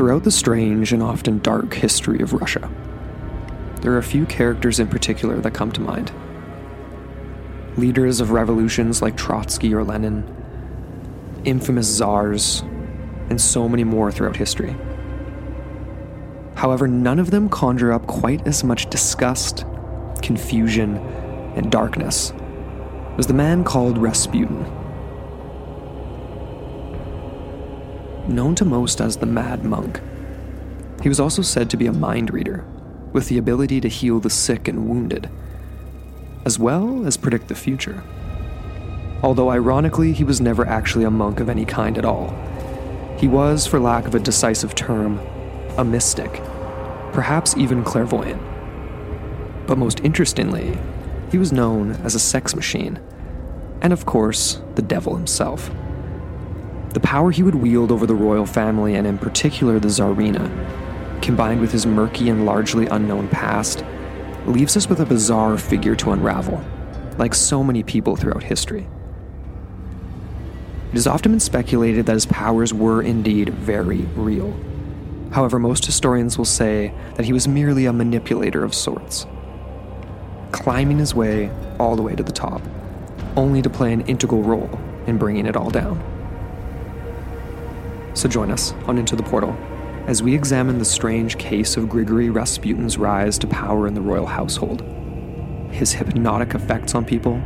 Throughout the strange and often dark history of Russia, there are a few characters in particular that come to mind. Leaders of revolutions like Trotsky or Lenin, infamous czars, and so many more throughout history. However, none of them conjure up quite as much disgust, confusion, and darkness as the man called Rasputin. Known to most as the Mad Monk, he was also said to be a mind reader with the ability to heal the sick and wounded, as well as predict the future. Although ironically, he was never actually a monk of any kind at all. He was, for lack of a decisive term, a mystic, perhaps even clairvoyant. But most interestingly, he was known as a sex machine, and of course, the devil himself. The power he would wield over the royal family, and in particular the Tsarina, combined with his murky and largely unknown past, leaves us with a bizarre figure to unravel, like so many people throughout history. It has often been speculated that his powers were indeed very real. However, most historians will say that he was merely a manipulator of sorts, climbing his way all the way to the top, only to play an integral role in bringing it all down. So join us on Into the Portal as we examine the strange case of Grigory Rasputin's rise to power in the royal household, his hypnotic effects on people,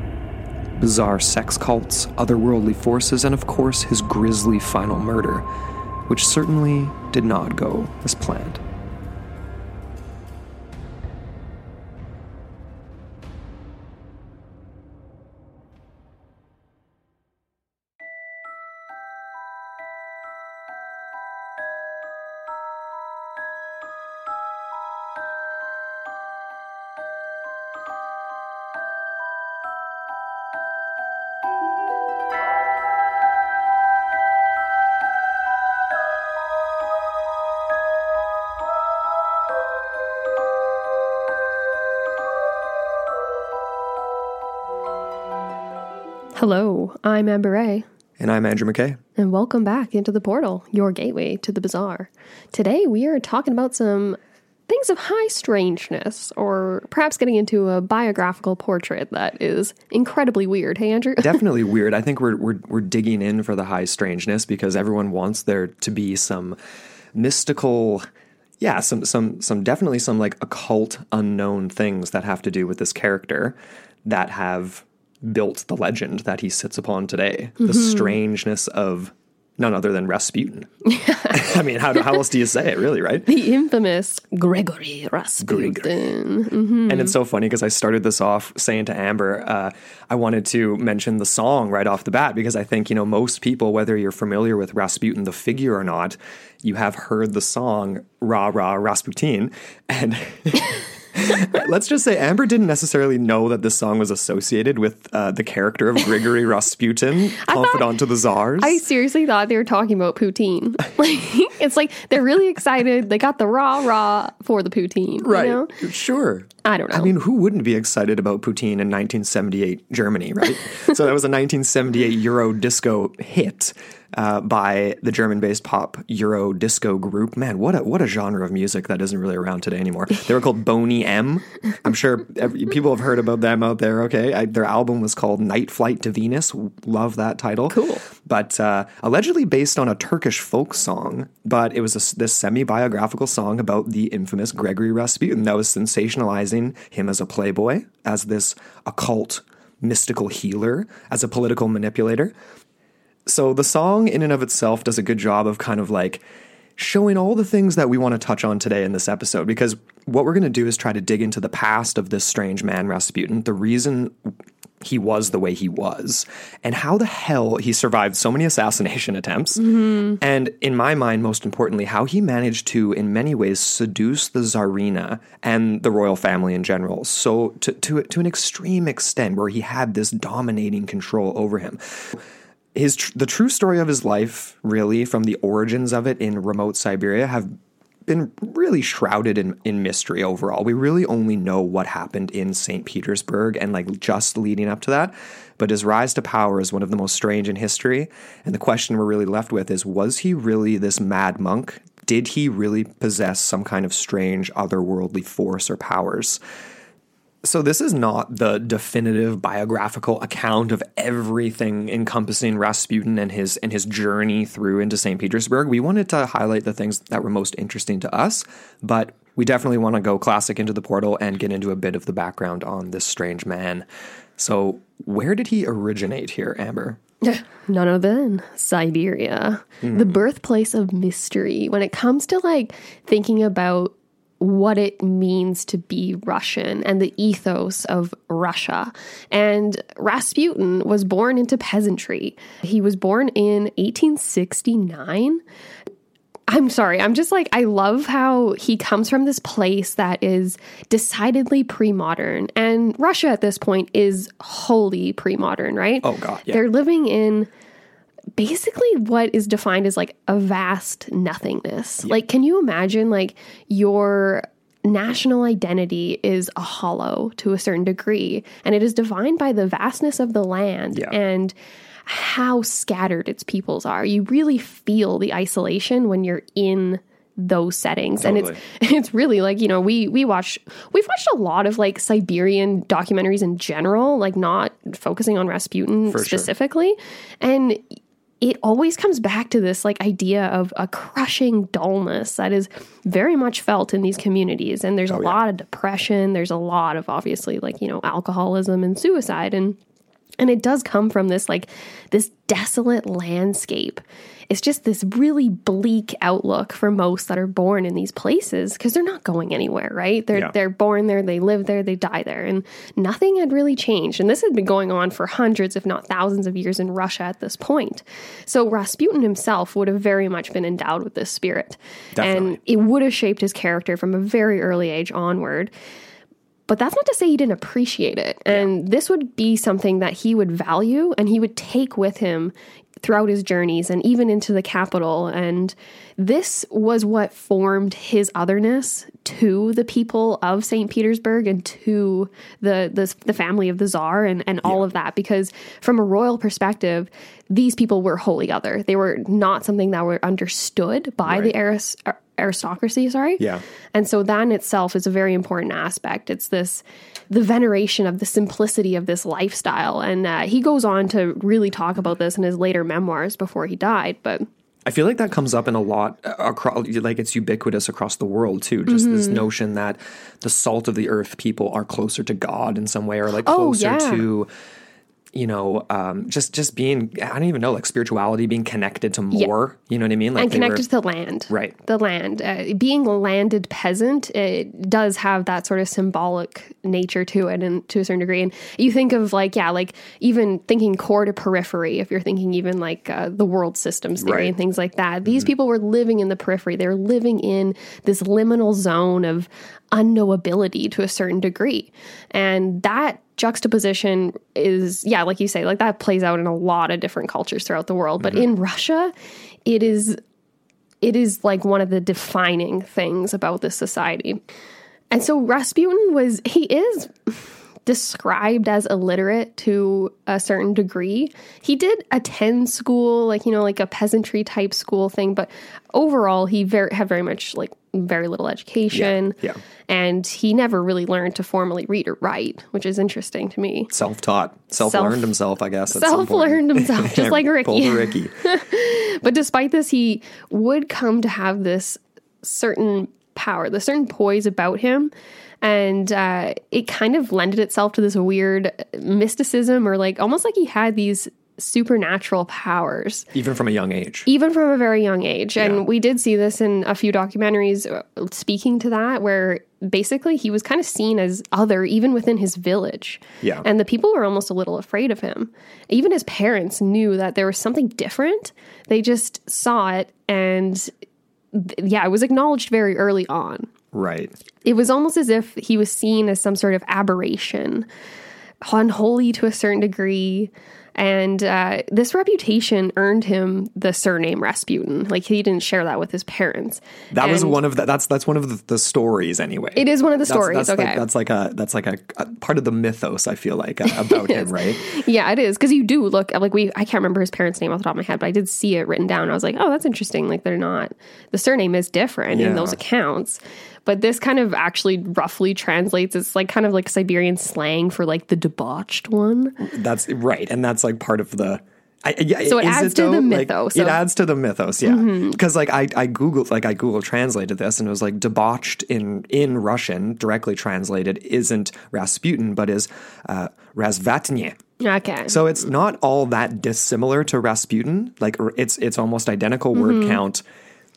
bizarre sex cults, otherworldly forces, and of course his grisly final murder, which certainly did not go as planned. Hello, I'm Amber Ray, And I'm Andrew McKay. and welcome back into the portal, your gateway to the bizarre. Today we are talking about some things of high strangeness, or perhaps getting into a biographical portrait that is incredibly weird. Hey, Andrew? Definitely weird. I think we're, we're we're digging in for the high strangeness because everyone wants there to be some mystical yeah, some some some definitely some like occult unknown things that have to do with this character that have built the legend that he sits upon today. The strangeness of none other than Rasputin. I mean, how, how else do you say it, really, right? the infamous Gregory Rasputin. Mhm. And it's so funny because I started this off saying to Amber, uh, I wanted to mention the song right off the bat because I think, you know, most people, whether you're familiar with Rasputin, the figure or not, you have heard the song Rah Rah Rasputin. And let's just say Amber didn't necessarily know that this song was associated with uh, the character of Grigory Rasputin, confidant to the czars. I seriously thought they were talking about poutine. Like, it's like they're really excited. They got the rah rah for the poutine. Right. You know? Sure. I don't know. I mean, who wouldn't be excited about poutine in 1978 Germany, right? so that was a 1978 Euro disco hit uh, by the German-based pop Euro disco group. Man, what a what a genre of music that isn't really around today anymore. They were called Boney M. I'm sure every, people have heard about them out there. Okay, I, their album was called Night Flight to Venus. Love that title. Cool. But uh, allegedly based on a Turkish folk song, but it was a, this semi-biographical song about the infamous Gregory Rasputin that was sensationalizing him as a playboy, as this occult mystical healer, as a political manipulator. So the song in and of itself does a good job of kind of like showing all the things that we want to touch on today in this episode because what we're going to do is try to dig into the past of this strange man Rasputin, the reason he was the way he was and how the hell he survived so many assassination attempts. Mm-hmm. And in my mind, most importantly, how he managed to, in many ways, seduce the Tsarina and the royal family in general. So, to, to, to an extreme extent, where he had this dominating control over him his tr- the true story of his life, really, from the origins of it in remote Siberia, have been really shrouded in, in mystery overall. We really only know what happened in St. Petersburg and like just leading up to that. But his rise to power is one of the most strange in history. And the question we're really left with is was he really this mad monk? Did he really possess some kind of strange otherworldly force or powers? So, this is not the definitive biographical account of everything encompassing Rasputin and his and his journey through into St. Petersburg. We wanted to highlight the things that were most interesting to us, but we definitely want to go classic into the portal and get into a bit of the background on this strange man. So, where did he originate here, Amber? None other than Siberia, the hmm. birthplace of mystery. When it comes to like thinking about what it means to be Russian and the ethos of Russia. And Rasputin was born into peasantry. He was born in 1869. I'm sorry. I'm just like, I love how he comes from this place that is decidedly pre modern. And Russia at this point is wholly pre modern, right? Oh, God, yeah. They're living in basically what is defined as like a vast nothingness. Like, can you imagine like your national identity is a hollow to a certain degree and it is defined by the vastness of the land Yeah. and how scattered its peoples are. You really feel the isolation when you're in those settings and it's it's really like you know we we watch we've watched a lot of like Siberian documentaries in general like not focusing on Rasputin sure. specifically and it always comes back to this like idea of a crushing dullness that is very much felt in these communities. And there's a oh, lot of depression. There's a lot of obviously like you know alcoholism and suicide. And and it does come from this like this desolate landscape it's just this really bleak outlook for most that are born in these places because they're not going anywhere right they're Yeah. they're born there they live there they die there and nothing had really changed and this had been going on for hundreds if not thousands of years in Russia at this point so Rasputin himself would have very much been endowed with this spirit Definitely. and it would have shaped his character from a very early age onward but that's not to say he didn't appreciate it. And this would be something that he would value and he would take with him throughout his journeys and even into the capital. And this was what formed his otherness to the people of St. Petersburg and to the the, the family of the Tsar and, and all of that. Because from a royal perspective, these people were wholly other. They were not something that were understood by the aris- aristocracy, sorry. Yeah. And so that in itself is a very important aspect. It's this the veneration of the simplicity of this lifestyle. And uh, he goes on to really talk about this in his later memoirs before he died. But I feel like that comes up in a lot across, like it's ubiquitous across the world too. Just this Mm-hmm. notion that the salt of the earth people are closer to God in some way, or like Oh, closer yeah. to, you know, um, just just being I don't even know, like spirituality, being connected to more. You know what I mean? Like and they were- connected to the land. Right. The land. Uh, being a landed peasant, it does have that sort of symbolic nature to it and to a certain degree. And you think of like, yeah, like even thinking core to periphery, if you're thinking even like uh, the world systems theory Right. and things like that. These people were living in the periphery. They were living in this liminal zone of unknowability to a certain degree. And that juxtaposition is, yeah, like you say, like that plays out in a lot of different cultures throughout the world. But mm-hmm. in Russia, it is it is like one of the defining things about this society. And so Rasputin was, he is described as illiterate to a certain degree. He did attend school, like, you know, like a peasantry type school thing, but overall, he very, had very much like very little education. Yeah, yeah. And he never really learned to formally read or write, which is interesting to me. self-taught, self-learned himself, I guess. point. Self-learned himself, just like Ricky. Ricky. But despite this, he would come to have this certain power, the certain poise about him. And uh, it kind of lended itself to this weird mysticism, or like almost like he had these supernatural powers Even from a young age. even from a very young age. And Yeah. we did see this in a few documentaries uh, speaking to that, where basically he was kind of seen as other, even within his village. Yeah. And the people were almost a little afraid of him. Even his parents knew that there was something different. They just saw it, and yeah, it was acknowledged very early on. Right. It was almost as if he was seen as some sort of aberration, unholy to a certain degree. And uh, this reputation earned him the surname Rasputin. Like he didn't share that with his parents. That was one of the, that's that's one of the, the stories anyway. It is one of the That's- stories. That's, okay. like, that's like a that's like a, a part of the mythos. I feel like uh, about him, right? yeah, it is because you do look like we. I can't remember his parents' name off the top of my head, but I did see it written down. I was like, oh, that's interesting. Like they're not the surname is different in those accounts, but this kind of actually roughly translates. It's like kind of like Siberian slang for like the debauched one. That's right, and that's like part of the. I, yeah, So it adds to the Like, mythos it adds to the mythos, yeah. Because like I, I googled like I Google translated this and it was like debauched in in Russian directly translated isn't Rasputin but is uh, Razvatny. Okay. So it's not all that dissimilar to Rasputin. Like it's it's almost identical word Mm-hmm. count,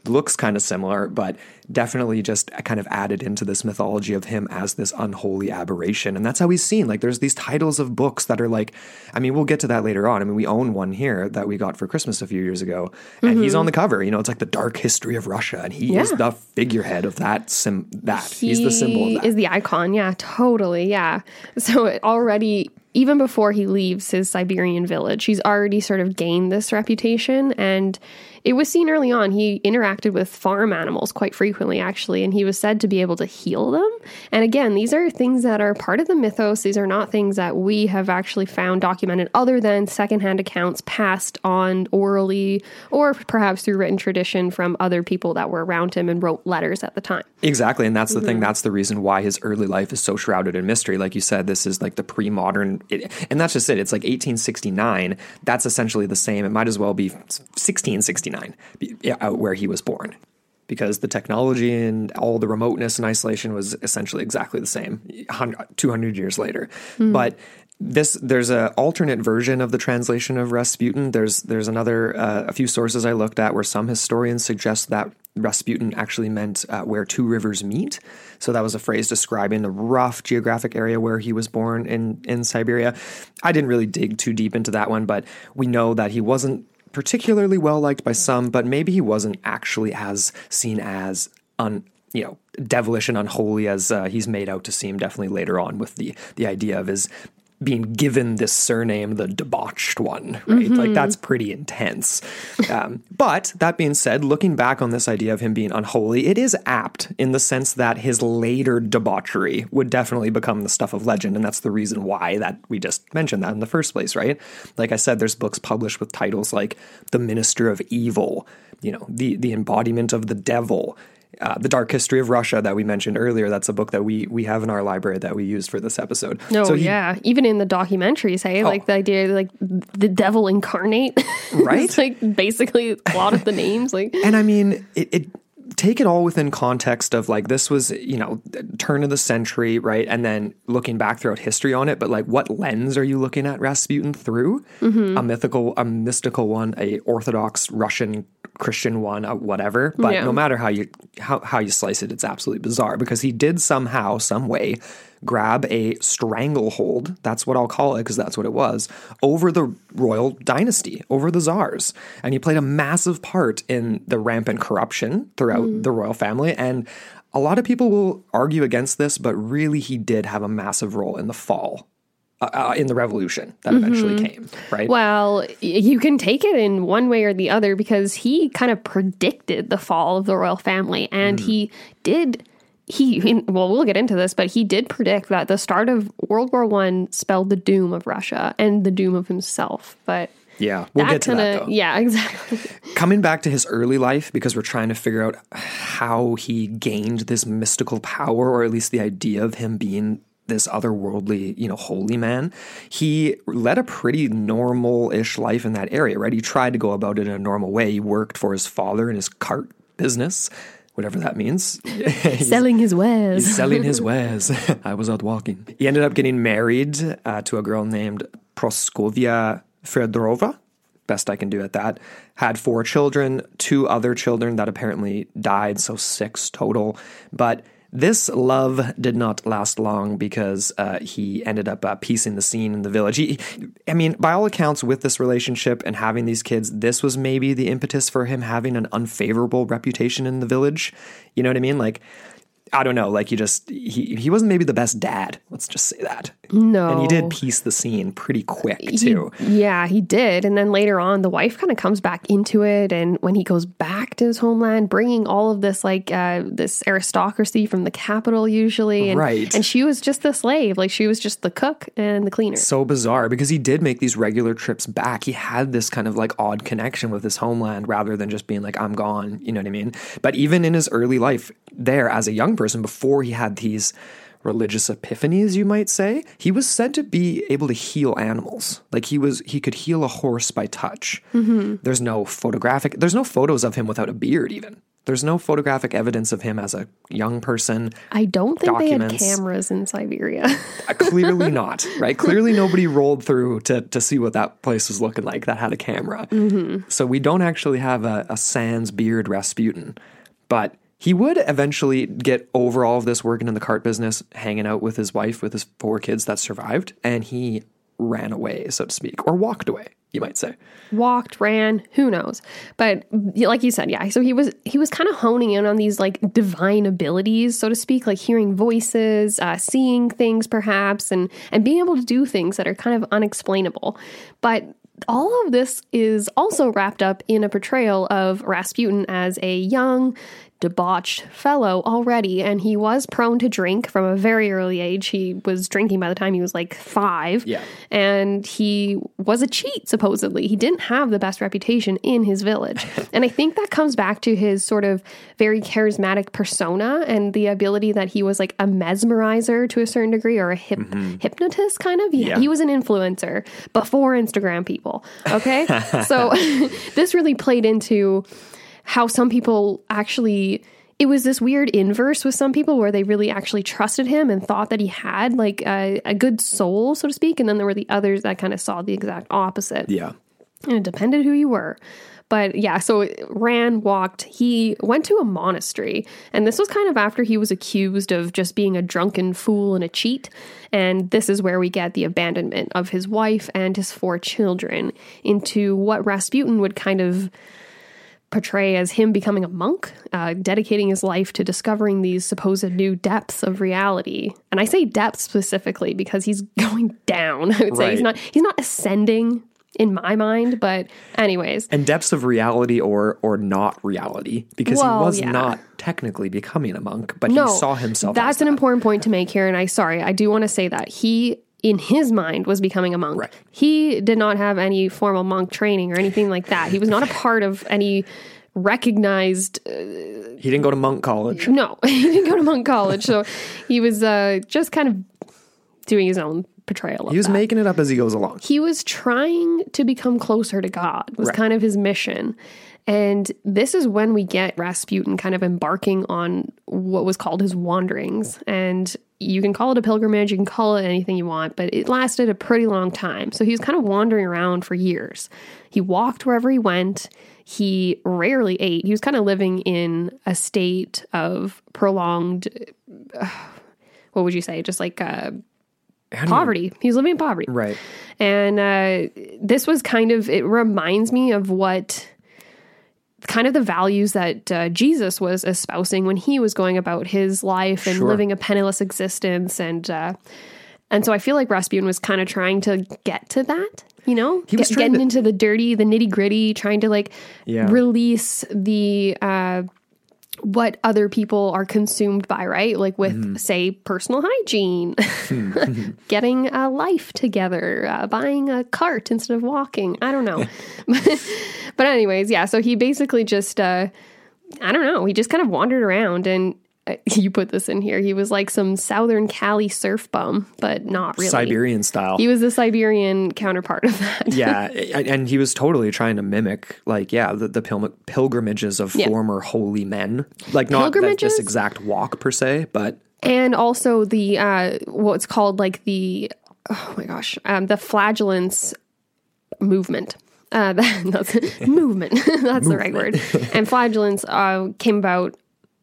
looks kind of similar, but definitely just kind of added into this mythology of him as this unholy aberration. And that's how he's seen. Like there's these titles of books that are like, I mean, we'll get to that later on. I mean, we own one here that we got for Christmas a few years ago, and he's on the cover. You know, it's like the dark history of Russia, and he is Mm-hmm. The figurehead of that. Sim- that he's the symbol He. Is the icon? Yeah, totally. Yeah. So it already, even before he leaves his Siberian village, he's already sort of gained this reputation, and it was seen early on. He interacted with farm animals quite frequently, actually, and he was said to be able to heal them. And again, these are things that are part of the mythos. These are not things that we have actually found documented, other than secondhand accounts passed on orally or perhaps through written tradition from other people that were around him and wrote letters at the time. Exactly. And that's the Mm-hmm. thing. That's the reason why his early life is so shrouded in mystery. Like you said, this is like the pre modern, and that's just it. It's like 1869. That's essentially the same. It might as well be 1669, be- yeah, out where he was born. Because the technology and all the remoteness and isolation was essentially exactly the same 200 years later. But this there's an alternate version of the translation of Rasputin. There's there's another uh, a few sources I looked at where some historians suggest that Rasputin actually meant uh, where two rivers meet. So that was a phrase describing the rough geographic area where he was born in in Siberia. I didn't really dig too deep into that one, but we know that he wasn't particularly well liked by some, but maybe he wasn't actually as seen as un you know devilish and unholy as uh, he's made out to seem. Definitely later on with the the idea of his being given this surname, the debauched one, right? Like that's pretty intense. Um, but that being said, looking back on this idea of him being unholy, it is apt in the sense that his later debauchery would definitely become the stuff of legend, and that's the reason why that we just mentioned that in the first place, right? Like I said, there's books published with titles like "The Minister of Evil," you know, the the embodiment of the devil. Uh, the Dark History of Russia that we mentioned earlier. That's a book that we we have in our library that we used for this episode. No, So he- Oh. yeah. Even in the documentaries, hey, like the idea, like the devil incarnate, Right? it's like basically a lot of the names, like And I mean, it, it take it all within context of like this was you know turn of the century, right? And then looking back throughout history on it, but like what lens are you looking at Rasputin through? Mm-hmm. A mythical, a mystical one, a Orthodox Russian Christian one, uh, whatever. But Yeah. no matter how you how how you slice it, it's absolutely bizarre because he did somehow, some way. Grab a stranglehold, that's what I'll call it because that's what it was, over the royal dynasty, over the czars. And he played a massive part in the rampant corruption throughout the royal family. And a lot of people will argue against this, but really he did have a massive role in the fall, uh, uh, in the revolution that eventually came, right? Well, you can take it in one way or the other because he kind of predicted the fall of the royal family, and he did. He well, we'll get into this, but he did predict that the start of World War One spelled the doom of Russia and the doom of himself. But yeah, we'll get to kinda, that though. yeah, exactly. coming back to his early life because we're trying to figure out how he gained this mystical power or at least the idea of him being this otherworldly, you know, holy man. He led a pretty normal-ish life in that area, right? He tried to go about it in a normal way. He worked for his father in his cart business, whatever that means. Selling his wares. He's selling his wares. I was out walking. He ended up getting married uh, to a girl named Proskovia Fedorova, best I can do at that, had four children, two other children that apparently died, so six total. But this love did not last long because uh, he ended up uh, piecing the scene in the village. He, I mean, by all accounts, with this relationship and having these kids, this was maybe the impetus for him having an unfavorable reputation in the village. You know what I mean? Like, I don't know, like you just he he wasn't maybe the best dad. Let's just say that. No. And he did piece the scene pretty quick too. He, yeah, he did. And then later on, the wife kind of comes back into it. And when he goes back to his homeland, bringing all of this, like, uh, this aristocracy from the capital, usually. And, Right. And she was just the slave. Like, she was just the cook and the cleaner. so bizarre because he did make these regular trips back. He had this kind of like odd connection with his homeland rather than just being like, I'm gone. You know what I mean? But even in his early life there as a young person, before he had these religious epiphanies, you might say, he was said to be able to heal animals. Like he was, he could heal a horse by touch. There's no photographic, there's no photos of him without a beard, even. There's no photographic evidence of him as a young person. I don't think they had Documents. cameras in Siberia. Uh, Clearly not, right? Clearly nobody rolled through to, to see what that place was looking like that had a camera. So we don't actually have a, a sans beard Rasputin. But he would eventually get over all of this working in the cart business, hanging out with his wife, with his four kids that survived, and he ran away, so to speak, or walked away, you might say. walked ran who knows but like you said yeah so he was he was kind of honing in on these like divine abilities so to speak like hearing voices uh, seeing things perhaps and and being able to do things that are kind of unexplainable but all of this is also wrapped up in a portrayal of Rasputin as a young, debauched fellow already, and he was prone to drink from a very early age. He was drinking by the time he was like five. Yeah. And he was a cheat, supposedly. He didn't have the best reputation in his village. and I think that comes back to his sort of very charismatic persona and the ability that he was like a mesmerizer to a certain degree or a hip, hypnotist kind of. He, Mm-hmm. Yeah. he was an influencer before Instagram people. Okay. so this really played into how some people actually it was this weird inverse with some people where they really actually trusted him and thought that he had like a, a good soul so to speak. And then there were the others that kind of saw the exact opposite. Yeah. and it depended who you were. But yeah so ran walked. He went to a monastery. And this was kind of after he was accused of just being a drunken fool and a cheat. And this is where we get the abandonment of his wife and his four children into what rasputin would kind of portray as him becoming a monk, uh, dedicating his life to discovering these supposed new depths of reality. And I say depths specifically because he's going down. I would say he's not he's not ascending in my mind, but anyways, And depths of reality or or not reality, because Well, he was yeah. not technically becoming a monk, but no, he saw himself That's an that. important point to make here, and I sorry, I do want to say that he. In his mind, was becoming a monk. Right. He did not have any formal monk training or anything like that. He was not a part of any recognized He didn't go to monk college. No, he didn't go to monk college, so he was uh, just kind of doing his own portrayal of He was that. making it up as he goes along. he was trying to become closer to God. Was Right. kind of his mission, and this is when we get Rasputin kind of embarking on what was called his wanderings. And you can call it a pilgrimage, you can call it anything you want, but it lasted a pretty long time. So he was kind of wandering around for years. He walked wherever he went. He rarely ate. He was kind of living in a state of prolonged, uh, what would you say, just like uh, poverty. He was living in poverty. Right. And uh, this was kind of, it reminds me of what kind of the values that uh, Jesus was espousing when he was going about his life and Sure. living a penniless existence. And, uh, and so I feel like Rasputin was kind of trying to get to that, you know, He was Get- getting to- into the dirty, the nitty gritty, trying to like Yeah. release the, uh, what other people are consumed by, right? Like with, Mm-hmm. say, personal hygiene, getting a life together, uh, buying a cart instead of walking. I don't know. but, anyways, yeah. So he basically just, uh, I don't know, he just kind of wandered around and you put this in here. He was like some Southern Cali surf bum, but not really. Siberian style. He was the Siberian counterpart of that. yeah, and he was totally trying to mimic, like, yeah, the, the pil- pilgrimages of Yeah. former holy men. Like, not that, this exact walk per se, but and also the uh what's called like the oh my gosh um the flagellants movement. Uh, that, that's movement. that's the right word. And flagellants uh, came about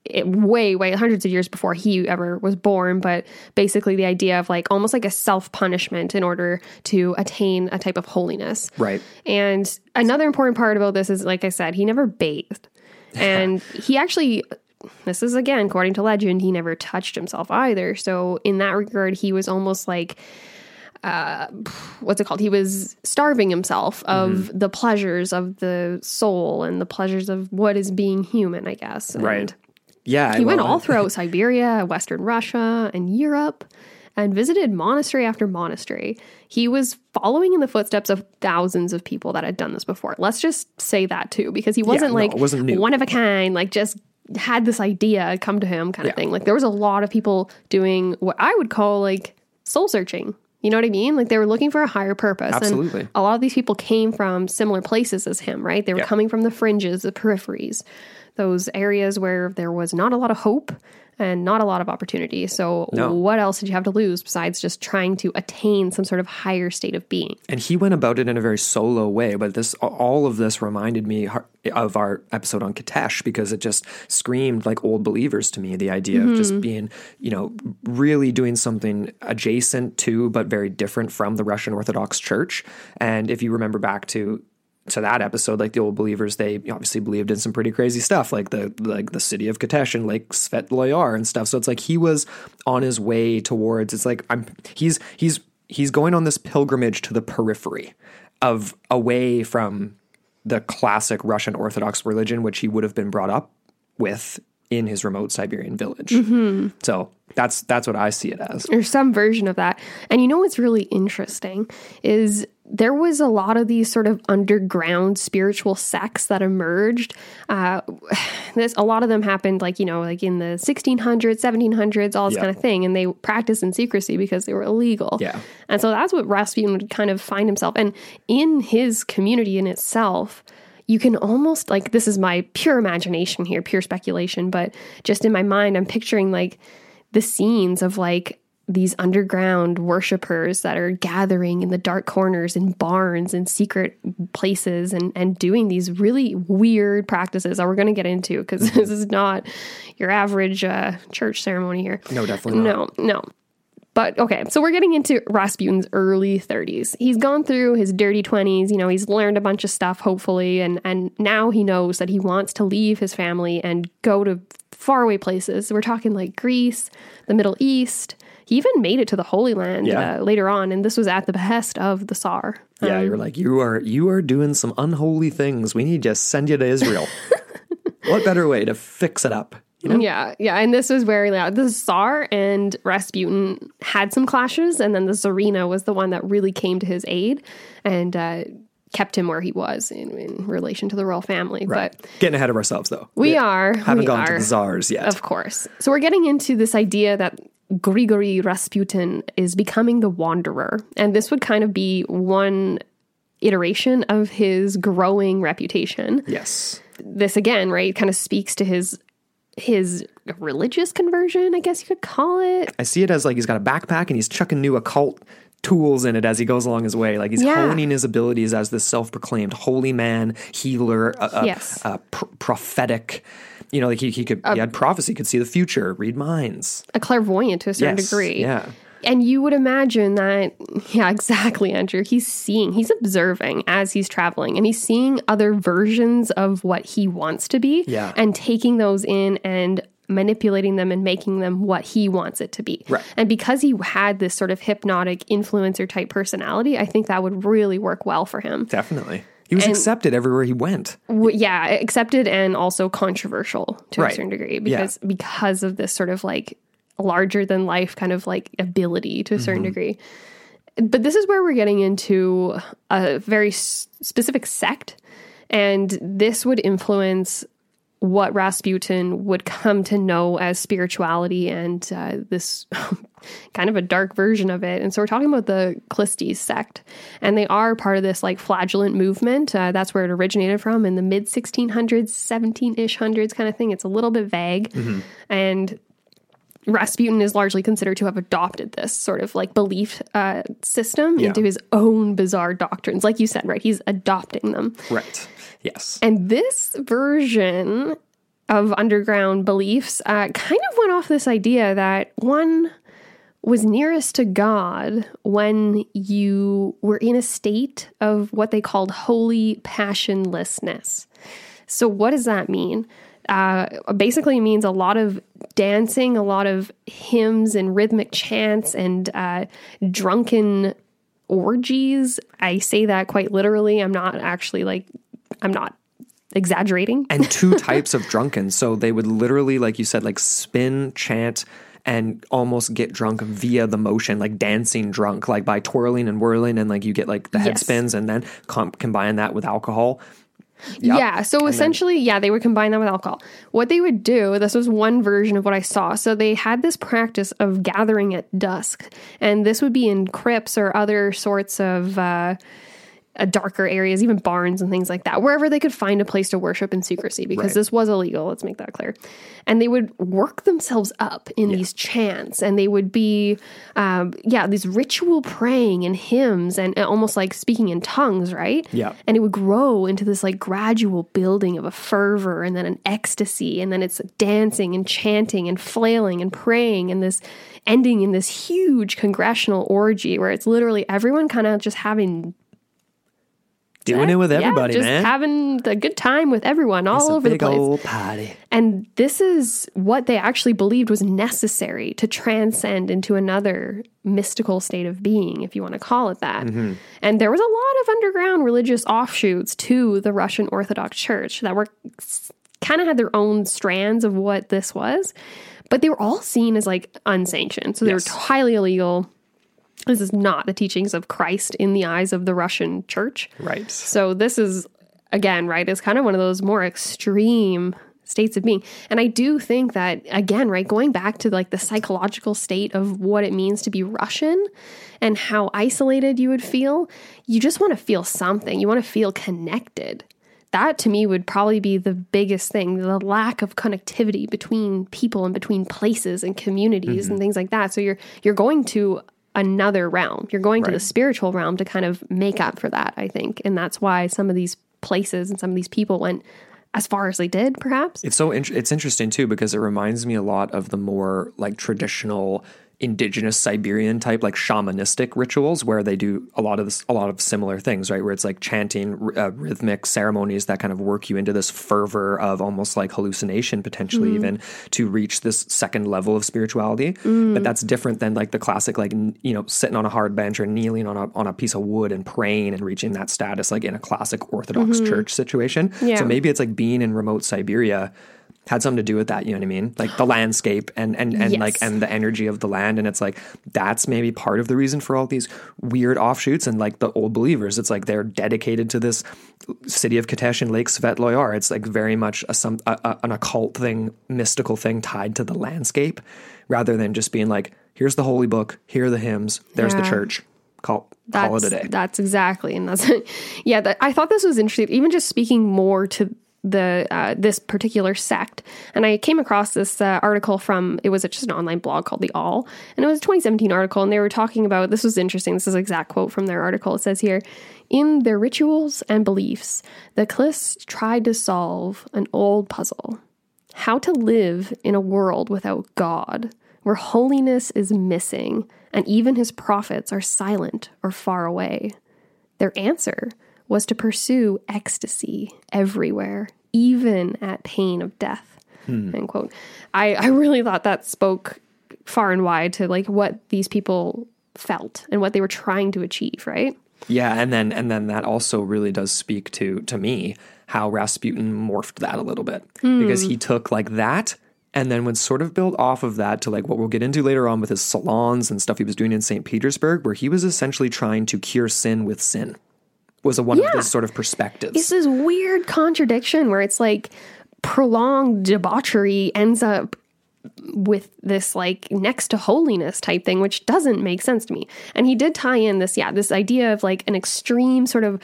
it, way, way hundreds of years before he ever was born. But basically, the idea of like almost like a self punishment in order to attain a type of holiness. Right. And another important part about this is, like I said, he never bathed. And he actually, this is again, according to legend, he never touched himself either. So, in that regard, he was almost like, uh, what's it called? He was starving himself of Mm-hmm. the pleasures of the soul and the pleasures of what is being human, I guess. And Right. Yeah. He went all throughout Siberia, Western Russia, and Europe and visited monastery after monastery. He was following in the footsteps of thousands of people that had done this before. Let's just say that too, because he wasn't no, like it wasn't new. one of a kind, like just had this idea come to him kind of Yeah. thing. Like there was a lot of people doing what I would call like soul searching. You know what I mean? Like they were looking for a higher purpose. Absolutely. And a lot of these people came from similar places as him, right? They were Yeah. coming from the fringes, the peripheries, those areas where there was not a lot of hope and not a lot of opportunity. So, No. what else did you have to lose besides just trying to attain some sort of higher state of being? and he went about it in a very solo way but this all of this reminded me of our episode on Kitezh because it just screamed like old believers to me the idea of just mm-hmm. being you know really doing something adjacent to but very different from the Russian Orthodox Church and if you remember back to to that episode, like the old believers, they obviously believed in some pretty crazy stuff, like the like the city of Kitezh and Lake Svetloyar and stuff. So it's like he was on his way towards. It's like I'm he's he's he's going on this pilgrimage to the periphery of away from the classic Russian Orthodox religion, which he would have been brought up with in his remote Siberian village. Mm-hmm. So that's that's what I see it as. or some version of that. And you know what's really interesting is there was a lot of these sort of underground spiritual sects that emerged. Uh, this a lot of them happened like you know like in the 1600s, 1700s, all this Yeah. kind of thing, and they practiced in secrecy because they were illegal. Yeah. and so that's what Rasputin would kind of find himself, and in his community in itself. You can almost like this is my pure imagination here, pure speculation, but just in my mind, I'm picturing like the scenes of like these underground worshippers that are gathering in the dark corners in barns and secret places and and doing these really weird practices that we're going to get into because this is not your average uh, church ceremony here. No, definitely not. No, no. But okay, so we're getting into Rasputin's early 30s. He's gone through his dirty 20s, you know, he's learned a bunch of stuff hopefully and and now he knows that he wants to leave his family and go to faraway places. We're talking like Greece, the Middle East. He even made it to the Holy Land Yeah. uh, later on and this was at the behest of the Tsar. Yeah, Um, you're like you are you are doing some unholy things. We need to send you to Israel. what better way to fix it up? You know? Yeah, yeah, and this was very loud. The Tsar and Rasputin had some clashes, and then the Tsarina was the one that really came to his aid and uh, kept him where he was in, in relation to the royal family. But Getting ahead of ourselves though. we are haven't we gone to the czars yet. of course. So we're getting into this idea that Grigory Rasputin is becoming the wanderer, and this would kind of be one iteration of his growing reputation yes. this again, right, kind of speaks to his his religious conversion, I guess you could call it. I see it as like he's got a backpack and he's chucking new occult tools in it as he goes along his way. Like he's Yeah. honing his abilities as this self-proclaimed holy man, healer, uh, uh, Yes. uh, pr- prophetic. You know, like he, he could he had prophecy, could see the future, read minds. A clairvoyant to a certain Yes, degree. yeah. And you would imagine that, yeah, exactly, Andrew. He's seeing, he's observing as he's traveling, and he's seeing other versions of what he wants to be, Yeah. and taking those in and manipulating them and making them what he wants it to be. Right. And because he had this sort of hypnotic influencer type personality, I think that would really work well for him. Definitely. He was accepted everywhere he went. W- yeah, accepted and also controversial to Right. a certain degree Yeah. because because of this sort of like larger than life kind of like ability to a certain Mm-hmm. degree. But this is where we're getting into a very s- specific sect, and this would influence what Rasputin would come to know as spirituality and uh, this kind of a dark version of it. And so we're talking about the Khlysty sect, and they are part of this like flagellant movement. Uh, that's where it originated from in the mid 1600s, 17 ish hundreds kind of thing. It's a little bit vague. And Rasputin is largely considered to have adopted this sort of like belief uh, system Yeah. into his own bizarre doctrines. Like you said, right? He's adopting them. Right. Yes. And this version of underground beliefs uh, kind of went off this idea that one was nearest to God when you were in a state of what they called holy passionlessness. So, what does that mean? Uh, basically, means a lot of dancing, a lot of hymns and rhythmic chants, and uh, drunken orgies. I say that quite literally. I'm not actually like, I'm not exaggerating. and two types of drunken. So they would literally, like you said, like spin, chant, and almost get drunk via the motion, like dancing drunk, like by twirling and whirling, and like you get like the head Yes. spins, and then com- combine that with alcohol. Yeah. So essentially, yeah, they would combine that with alcohol. What they would do, this was one version of what I saw. So they had this practice of gathering at dusk, and this would be in crypts or other sorts of. Uh, uh, darker areas, even barns and things like that, wherever they could find a place to worship in secrecy, because Right. this was illegal. Let's make that clear. And they would work themselves up in these chants, and they would be, um, yeah, these ritual praying and hymns, and, and almost like speaking in tongues, right? Yeah. and it would grow into this like gradual building of a fervor and then an ecstasy and then it's dancing and chanting and flailing and praying and this ending in this huge congressional orgy where it's literally everyone kind of just having Doing it with yeah, everybody, just man. having a good time with everyone all over the big place old party. and this is what they actually believed was necessary to transcend into another mystical state of being, if you want to call it that. Mm-hmm. And there was a lot of underground religious offshoots to the Russian Orthodox Church that were kind of had their own strands of what this was, but they were all seen as like unsanctioned. So they Yes. were highly illegal. This is not the teachings of Christ in the eyes of the Russian church. Right. So this is again, right, is kind of one of those more extreme states of being. And I do think that again, right, going back to like the psychological state of what it means to be Russian and how isolated you would feel, you just want to feel something. You want to feel connected. That to me would probably be the biggest thing, the lack of connectivity between people and between places and communities mm-hmm. and things like that. So you're you're going to another realm. You're going to the spiritual realm to kind of make up for that, I think. And that's why some of these places and some of these people went as far as they did, perhaps. It's so int- it's interesting too because it reminds me a lot of the more like traditional indigenous Siberian type like shamanistic rituals where they do a lot of this a lot of similar things right? Where it's like chanting uh, rhythmic ceremonies that kind of work you into this fervor of almost like hallucination potentially mm. even to reach this second level of spirituality. But mm. that's different than like the classic like you know sitting on a hard bench or kneeling on a on a piece of wood and praying and reaching that status like in a classic orthodox mm-hmm. church situation. Yeah. so maybe it's like being in remote Siberia had something to do with that, you know what I mean? Like the landscape and and and Yes. like and the energy of the land and it's like that's maybe part of the reason for all these weird offshoots and like the old believers it's like they're dedicated to this city of Kitezh and Lake Svetloyar. It's like very much a, some a, a, an occult thing, mystical thing tied to the landscape rather than just being like here's the holy book, here are the hymns, there's the church. Call That's, call it a day. That's exactly, and that's yeah. That, I thought this was interesting. Even just speaking more to the uh, this particular sect, and I came across this uh, article from it was just an online blog called The All, and it was a 2017 article, and they were talking about this was interesting. This is an exact quote from their article. It says here, in their rituals and beliefs, the Khlysts tried to solve an old puzzle: how to live in a world without God, where holiness is missing, and even his prophets are silent or far away. Their answer was to pursue ecstasy everywhere, even at pain of death. Hmm. End quote. I, I really thought that spoke far and wide to like what these people felt and what they were trying to achieve, right? Yeah, and then and then that also really does speak to to me how Rasputin morphed that a little bit hmm. because he took like that and then would sort of build off of that to like what we'll get into later on with his salons and stuff he was doing in St. Petersburg where he was essentially trying to cure sin with sin. Was a one of Yeah. his sort of perspectives. It's this weird contradiction where it's like prolonged debauchery ends up with this like next to holiness type thing, which doesn't make sense to me. And he did tie in this, yeah, this idea of like an extreme sort of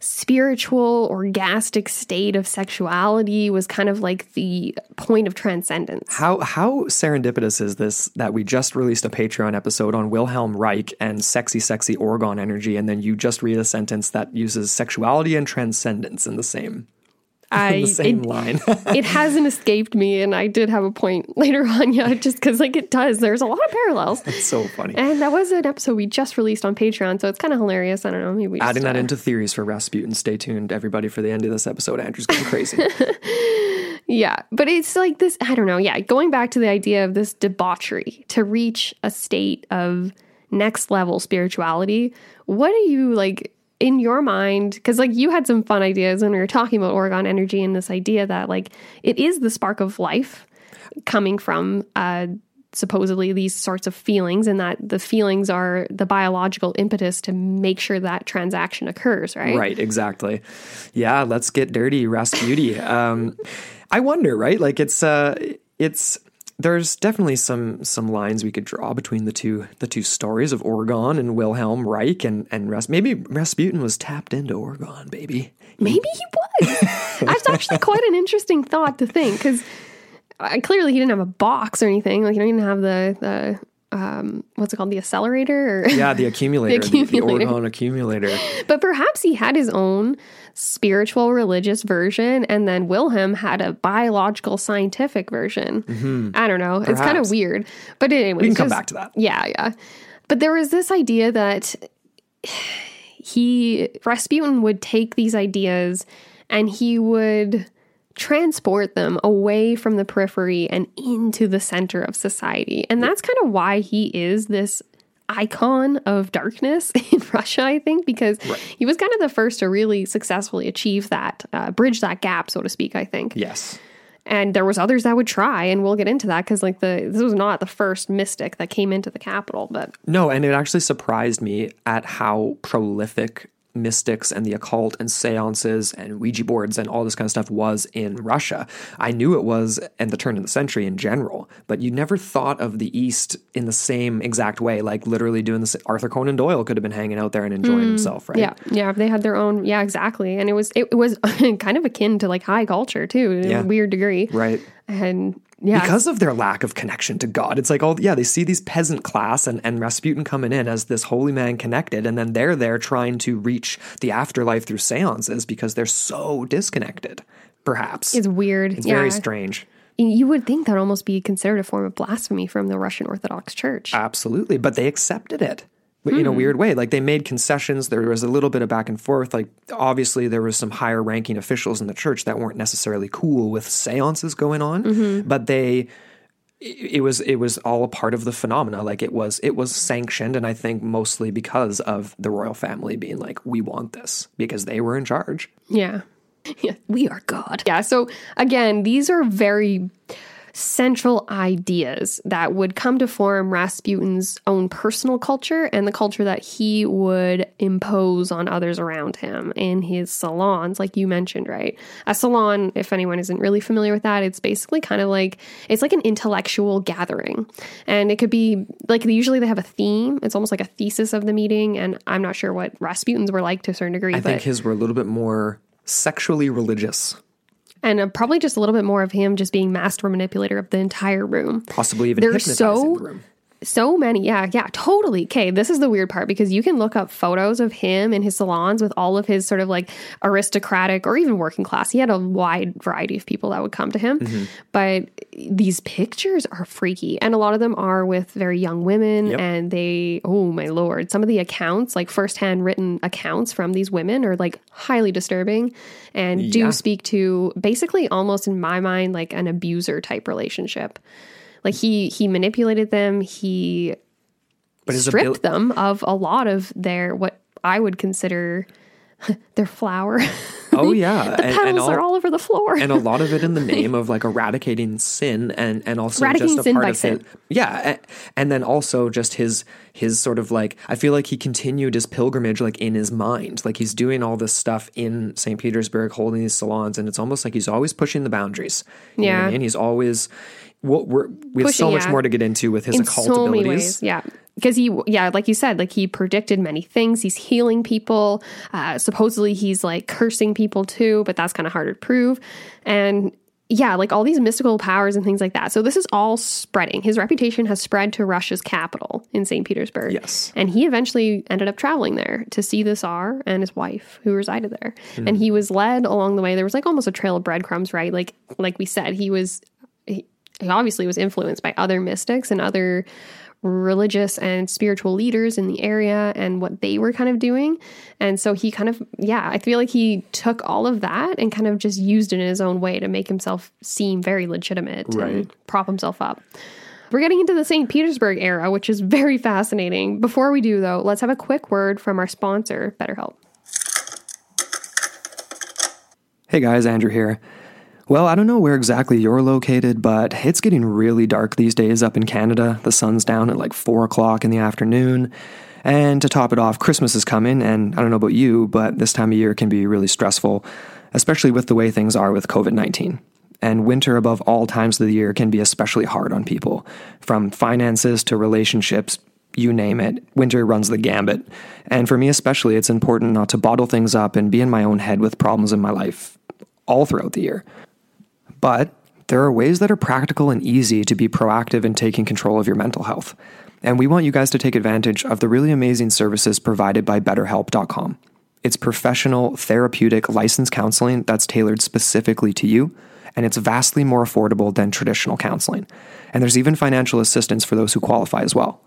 spiritual, orgastic state of sexuality was kind of like the point of transcendence. How how serendipitous is this that we just released a Patreon episode on Wilhelm Reich and sexy, sexy orgon energy, and then you just read a sentence that uses sexuality and transcendence in the same I the same it, line. it hasn't escaped me, and I did have a point later on, yeah, just because like it does. There's a lot of parallels. It's so funny. And that was an episode we just released on Patreon, so it's kind of hilarious. I don't know, maybe we just, Adding that into theories for Rasputin. Stay tuned, everybody, for the end of this episode. Andrew's going crazy. Yeah, but it's like this. I don't know. Yeah, going back to the idea of this debauchery to reach a state of next level spirituality. What are you like in your mind? Because like you had some fun ideas when we were talking about Orgone energy and this idea that like it is the spark of life coming from uh, supposedly these sorts of feelings, and that the feelings are the biological impetus to make sure that transaction occurs. Right. Right, exactly. Yeah, let's get dirty, Rasputin. um, I wonder, right? Like it's uh, it's there's definitely some some lines we could draw between the two the two stories of Orgone and Wilhelm Reich and and Ras- maybe Rasputin was tapped into Orgone, baby. Maybe he was. That's actually quite an interesting thought to think because uh, clearly he didn't have a box or anything. Like he didn't even have the the um, what's it called, the accelerator? Or Yeah, the accumulator, the, the, accumulator. Orgone accumulator. but perhaps he had his own spiritual religious version, and then Wilhelm had a biological scientific version. I don't know. It's kind of weird. But anyway, We can come back to that. Yeah, yeah. But there was this idea that he Rasputin would take these ideas and he would transport them away from the periphery and into the center of society. And that's kind of why he is this icon of darkness in Russia, I think, because he was kind of the first to really successfully achieve that, uh, bridge that gap, so to speak, I think Yes. and there was others that would try and we'll get into that because like the this was not the first mystic that came into the capital but No, and it actually surprised me at how prolific mystics and the occult and seances and Ouija boards and all this kind of stuff was in Russia. I knew it was at the turn of the century in general, but you never thought of the East in the same exact way. Like literally doing this. Arthur Conan Doyle could have been hanging out there and enjoying mm, himself, right? yeah yeah they had their own yeah exactly and it was it, was kind of akin to like high culture too to Yeah. a weird degree Right. and yeah because of their lack of connection to God. It's like, oh, yeah, they see these peasant class and, and Rasputin coming in as this holy man connected, and then they're there trying to reach the afterlife through seances because they're so disconnected, perhaps. it's weird It's yeah very strange. you would think that almost be considered a form of blasphemy from the Russian Orthodox Church Absolutely. But they accepted it. But Hmm. in a weird way. Like they made concessions. There was a little bit of back and forth. Like obviously there was some higher ranking officials in the church that weren't necessarily cool with seances going on, Mm-hmm. but they it it was it was all a part of the phenomena. Like it was it was sanctioned, and I think mostly because of the royal family being like, we want this because they were in charge. Yeah. Yeah, we are God. Yeah, so again, these are very central ideas that would come to form Rasputin's own personal culture and the culture that he would impose on others around him in his salons, like you mentioned, right? A salon, if anyone isn't really familiar with that, it's basically kind of like it's like an intellectual gathering. And it could be like usually they have a theme. It's almost like a thesis of the meeting. And I'm not sure what Rasputin's were like to a certain degree, I think his were a little bit more sexually religious, and uh, probably just a little bit more of him just being master manipulator of the entire room. possibly even They're hypnotizing so- the room. So many, yeah, yeah, totally. Okay, this is the weird part because you can look up photos of him in his salons with all of his sort of like aristocratic or even working class. He had a wide variety of people that would come to him, Mm-hmm. but these pictures are freaky, and a lot of them are with very young women, Yep. and they, oh my lord, some of the accounts, like firsthand written accounts from these women, are like highly disturbing and do speak to basically almost in my mind like an abuser type relationship. Like he he manipulated them, he But stripped ability, them of a lot of their what I would consider their flower. oh yeah, the and, petals and all, are all over the floor. and a lot of it in the name of like eradicating sin and and also Eradicating just a sin part by of sin. it yeah and, and then also just his his sort of like i feel like he continued his pilgrimage like in his mind like he's doing all this stuff in st petersburg holding these salons and it's almost like he's always pushing the boundaries you know what Yeah. I mean? he's always well, we're, we have so much yeah. more to get into with his in occult so abilities. Yeah. because he, yeah, like you said, like he predicted many things. He's healing people. Uh, supposedly, he's like cursing people too, but that's kind of harder to prove. And yeah, like all these mystical powers and things like that. So this is all spreading. His reputation has spread to Russia's capital in St. Petersburg. Yes. And he eventually ended up traveling there to see the Tsar and his wife who resided there. Mm. And he was led along the way. There was like almost a trail of breadcrumbs, right? Like like we said, he was he, he obviously was influenced by other mystics and other religious and spiritual leaders in the area and what they were kind of doing. And so he kind of, yeah, I feel like he took all of that and kind of just used it in his own way to make himself seem very legitimate right. and prop himself up. We're getting into the St. Petersburg era, which is very fascinating. Before we do, though, let's have a quick word from our sponsor, BetterHelp. Hey guys, Andrew here. Well, I don't know where exactly you're located, but it's getting really dark these days up in Canada. The sun's down at like 4 o'clock in the afternoon. And to top it off, Christmas is coming, and I don't know about you, but this time of year can be really stressful, especially with the way things are with COVID 19. And winter, above all times of the year, can be especially hard on people. From finances to relationships, you name it, winter runs the gambit. And for me, especially, it's important not to bottle things up and be in my own head with problems in my life all throughout the year. But there are ways that are practical and easy to be proactive in taking control of your mental health. And we want you guys to take advantage of the really amazing services provided by BetterHelp.com. It's professional, therapeutic, licensed counseling that's tailored specifically to you, and it's vastly more affordable than traditional counseling. And there's even financial assistance for those who qualify as well.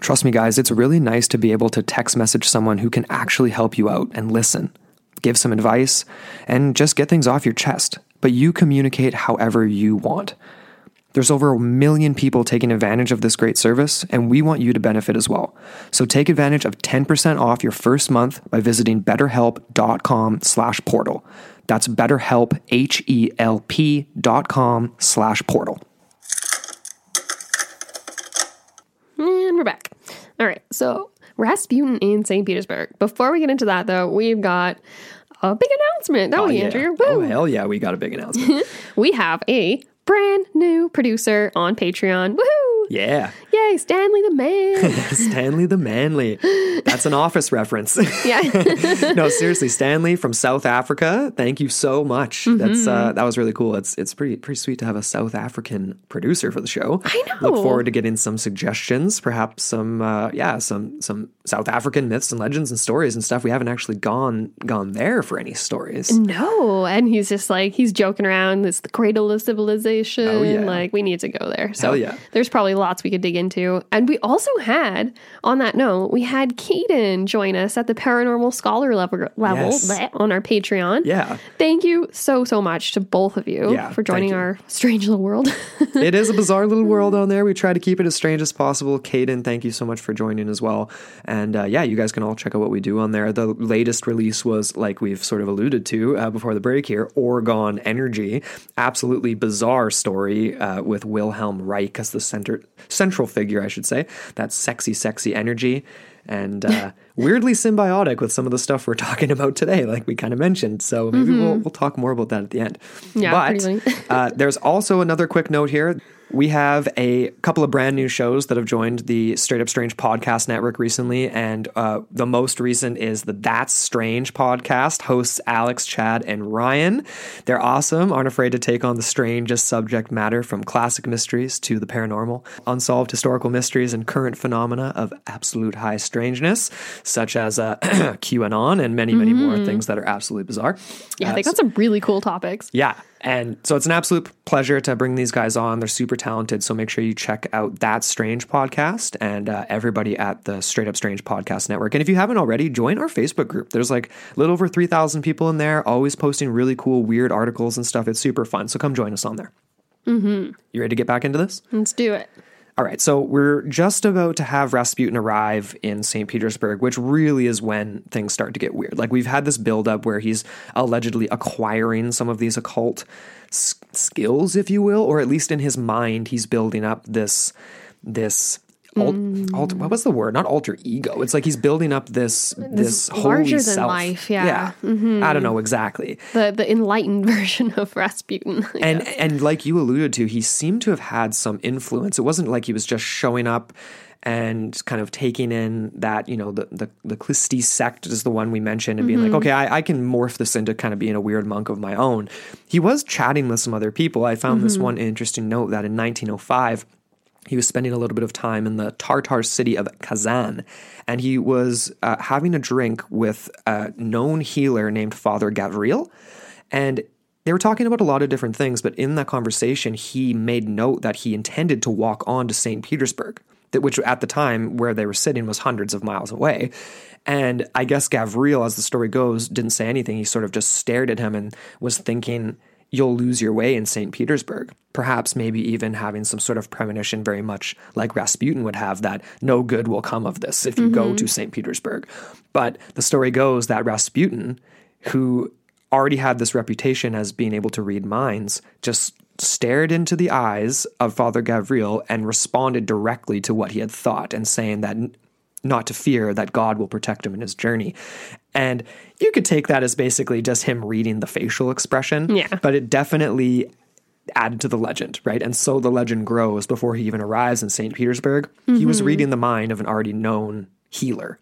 Trust me, guys, it's really nice to be able to text message someone who can actually help you out and listen, give some advice, and just get things off your chest but you communicate however you want. There's over a million people taking advantage of this great service, and we want you to benefit as well. So take advantage of 10% off your first month by visiting betterhelp.com slash portal. That's betterhelp, H-E-L-P dot com slash portal. And we're back. All right, so Rasputin in St. Petersburg. Before we get into that, though, we've got a big announcement, don't oh, we, yeah. Andrew? Oh, Woo. Oh, hell yeah, we got a big announcement. we have a brand new producer on Patreon. Woohoo! Yeah. Yay, Stanley the Man. Stanley the Manly. That's an office reference. yeah. no, seriously, Stanley from South Africa. Thank you so much. Mm-hmm. That's uh, that was really cool. It's it's pretty pretty sweet to have a South African producer for the show. I know. Look forward to getting some suggestions, perhaps some uh, yeah, some some South African myths and legends and stories and stuff. We haven't actually gone gone there for any stories. No, and he's just like he's joking around. It's the cradle of civilization. Oh, yeah. Like we need to go there. So Hell yeah. there's probably lots we could dig into. And we also had, on that note, we had Caden join us at the paranormal scholar level, level yes. on our Patreon. Yeah. Thank you so, so much to both of you yeah, for joining our strange little world. it is a bizarre little world on there. We try to keep it as strange as possible. Caden, thank you so much for joining as well. And uh, yeah, you guys can all check out what we do on there. The latest release was, like we've sort of alluded to uh, before the break here, Orgone Energy. Absolutely bizarre story uh, with Wilhelm Reich as the center central figure, I should say. That sexy, sexy energy. And uh, weirdly symbiotic with some of the stuff we're talking about today, like we kind of mentioned. So maybe mm-hmm. we'll, we'll talk more about that at the end. Yeah, but uh, there's also another quick note here. We have a couple of brand new shows that have joined the Straight Up Strange podcast network recently, and uh, the most recent is the That's Strange podcast. Hosts Alex, Chad, and Ryan. They're awesome, aren't afraid to take on the strangest subject matter from classic mysteries to the paranormal, unsolved historical mysteries, and current phenomena of absolute high strangeness, such as uh, QAnon and many, many mm-hmm. more things that are absolutely bizarre. Yeah, uh, they got some really cool topics. Yeah, and so it's an absolute pleasure to bring these guys on. They're super talented. So make sure you check out That Strange podcast and uh, everybody at the Straight Up Strange Podcast Network. And if you haven't already, join our Facebook group. There's like a little over 3,000 people in there, always posting really cool, weird articles and stuff. It's super fun. So come join us on there. Mm-hmm. You ready to get back into this? Let's do it. All right, so we're just about to have Rasputin arrive in St. Petersburg, which really is when things start to get weird. Like we've had this buildup where he's allegedly acquiring some of these occult s- skills, if you will, or at least in his mind, he's building up this this Alt, mm. alt, what was the word? Not alter ego. It's like he's building up this this, holy larger than self. life, yeah. I don't mm-hmm. know exactly. The the enlightened version of Rasputin. I And guess. and like you alluded to, he seemed to have had some influence. It wasn't like he was just showing up and kind of taking in that, you know, the the, the Khlysty sect is the one we mentioned and being like, mm-hmm. okay, I, I can morph this into kind of being a weird monk of my own. He was chatting with some other people. I found this mm-hmm. one interesting note that in 1905 he was spending a little bit of time in the Tartar city of Kazan, and he was uh, having a drink with a known healer named Father Gavril. And they were talking about a lot of different things, but in that conversation, he made note that he intended to walk on to St. Petersburg, that which at the time where they were sitting was hundreds of miles away. And I guess Gavril, as the story goes, didn't say anything. He sort of just stared at him and was thinking, You'll lose your way in St. Petersburg. Perhaps maybe even having some sort of premonition, very much like Rasputin would have, that no good will come of this if you go mm-hmm. to St. Petersburg. But the story goes that Rasputin, who already had this reputation as being able to read minds, just stared into the eyes of Father Gavril and responded directly to what he had thought and saying that not to fear that God will protect him in his journey. And you could take that as basically just him reading the facial expression. Yeah. But it definitely added to the legend, right? And so the legend grows before he even arrives in St. Petersburg. He was mm-hmm. reading the mind of an already known healer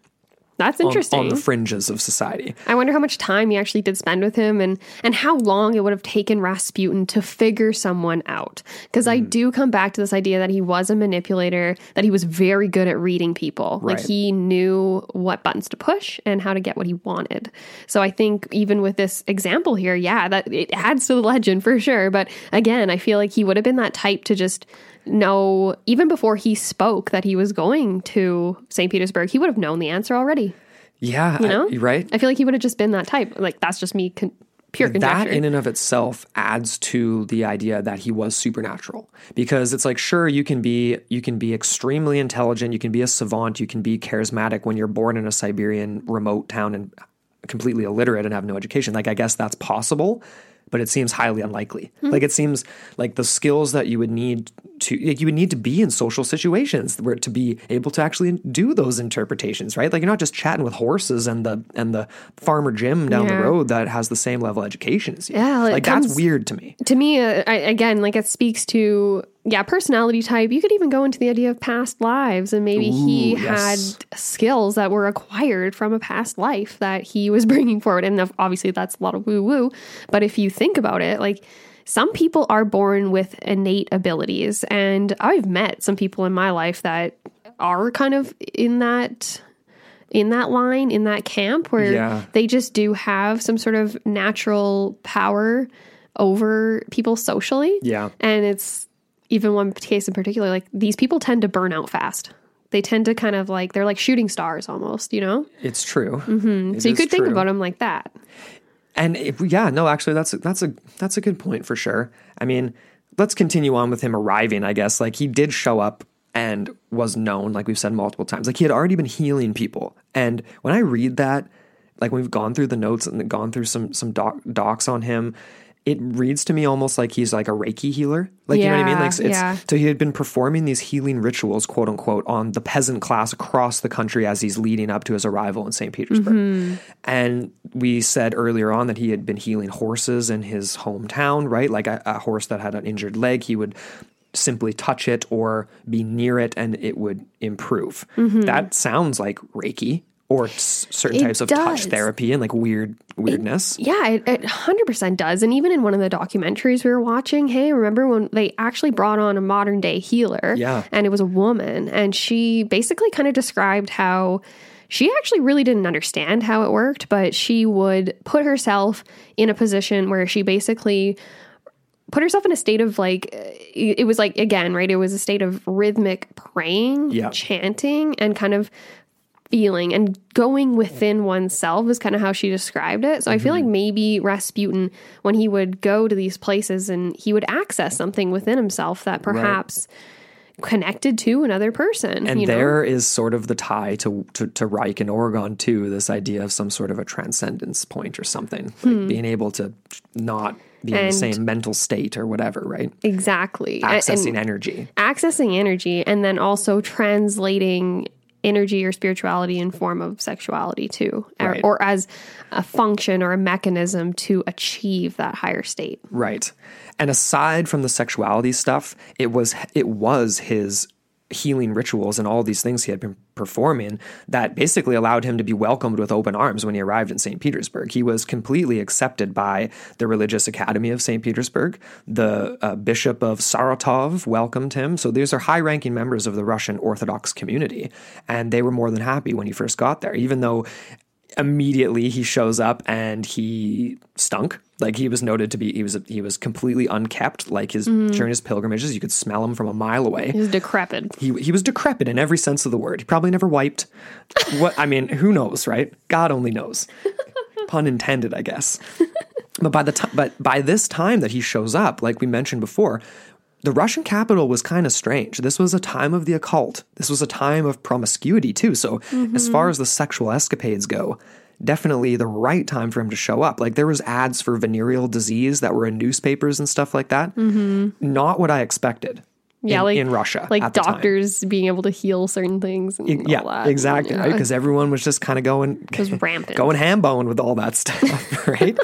That's interesting. on the fringes of society. I wonder how much time he actually did spend with him and and how long it would have taken Rasputin to figure someone out. Because I Mm. do come back to this idea that he was a manipulator, that he was very good at reading people. Like he knew what buttons to push and how to get what he wanted. So I think even with this example here, yeah, that it adds to the legend for sure. But again, I feel like he would have been that type to just know even before he spoke that he was going to St. Petersburg, he would have known the answer already. Yeah, You know? I- right? I feel like he would have just been that type. Like that's just me, con- pure that in and of itself adds to the idea that he was supernatural because it's like sure you can be you can be extremely intelligent you can be a savant you can be charismatic when you're born in a siberian remote town and completely illiterate and have no education like i guess that's possible but it seems highly unlikely. Like it seems like the skills that you would need to like you would need to be in social situations where to be able to actually do those interpretations right? Like you're not just chatting with horses and the and the farmer jim down the road that has the same level of education as you. Yeah, like comes- that's weird to me. To me, uh, I, again, like it speaks to yeah, personality type. You could even go into the idea of past lives, and maybe he yes. had skills that were acquired from a past life that he was bringing forward. And obviously, that's a lot of woo woo. But if you think about it, like some people are born with innate abilities, and I've met some people in my life that are kind of in that in that line in that camp where Yeah. they just do have some sort of natural power over people socially Yeah. and it's even one case in particular like these people tend to burn out fast they tend to kind of like they're like shooting stars almost you know it's true mm-hmm. so you could think about them like that And if, yeah, no, actually, that's a, that's a that's a good point for sure. I mean, let's continue on with him arriving. I guess like he did show up and was known, like we've said multiple times. Like he had already been healing people. And when I read that, like we've gone through the notes and gone through some some doc, docs on him, it reads to me almost like he's like a Reiki healer. Like you know what I mean? Like it's yeah. so he had been performing these healing rituals, quote unquote, on the peasant class across the country as he's leading up to his arrival in St. Petersburg. Mm-hmm. And we said earlier on that he had been healing horses in his hometown, right? Like a, a horse that had an injured leg, he would simply touch it or be near it and it would improve. That sounds like Reiki or s- certain. It types of touch therapy and like weird weirdness. Yeah, it, it 100% does. And even in one of the documentaries we were watching, hey, remember when they actually brought on a modern day healer? Yeah. And it was a woman. And she basically kind of described how she actually really didn't understand how it worked, but she would put herself in a position where she basically put herself in a state of like it it was like again right it was a state of rhythmic praying Yeah. chanting and kind of feeling and going within oneself is kind of how she described it. So I feel like Mm-hmm. maybe Rasputin, when he would go to these places and he would access something within himself that perhaps connected to another person. And you know? there is sort of the tie to, to, to Reich and Orgone too, this idea of some sort of a transcendence point or something. Hmm. Like being able to not be in the same mental state or whatever, right? exactly. Accessing and energy. accessing energy and then also translating energy or spirituality in form of sexuality too or, or as a function or a mechanism to achieve that higher state Right. And aside from the sexuality stuff, it was it was his healing rituals and all these things he had been performing that basically allowed him to be welcomed with open arms when he arrived in St. Petersburg. He was completely accepted by the religious academy of St. Petersburg. The uh, bishop of Saratov welcomed him. So these are high-ranking members of the Russian Orthodox community, and they were more than happy when he first got there, even though immediately he shows up and he stunk. Like he was noted to be, he was he was completely unkept. Like his mm-hmm. during his pilgrimages, you could smell him from a mile away. he was decrepit He he was decrepit in every sense of the word. He probably never wiped. What I mean, who knows, right? God only knows. Pun intended, I guess. But by the time, but by this time that he shows up, like we mentioned before, the Russian capital was kind of strange. This was a time of the occult. This was a time of promiscuity too. So as far mm-hmm. as the sexual escapades go, definitely the right time for him to show up. Like there was ads for venereal disease that were in newspapers and stuff like that. Mm-hmm. Not what I expected. yeah in, like in Russia, like at the time. doctors being able to heal certain things and all Yeah, that exactly. Yeah. Right, because everyone was just kind of going, was rampant. going ham bone with all that stuff, right?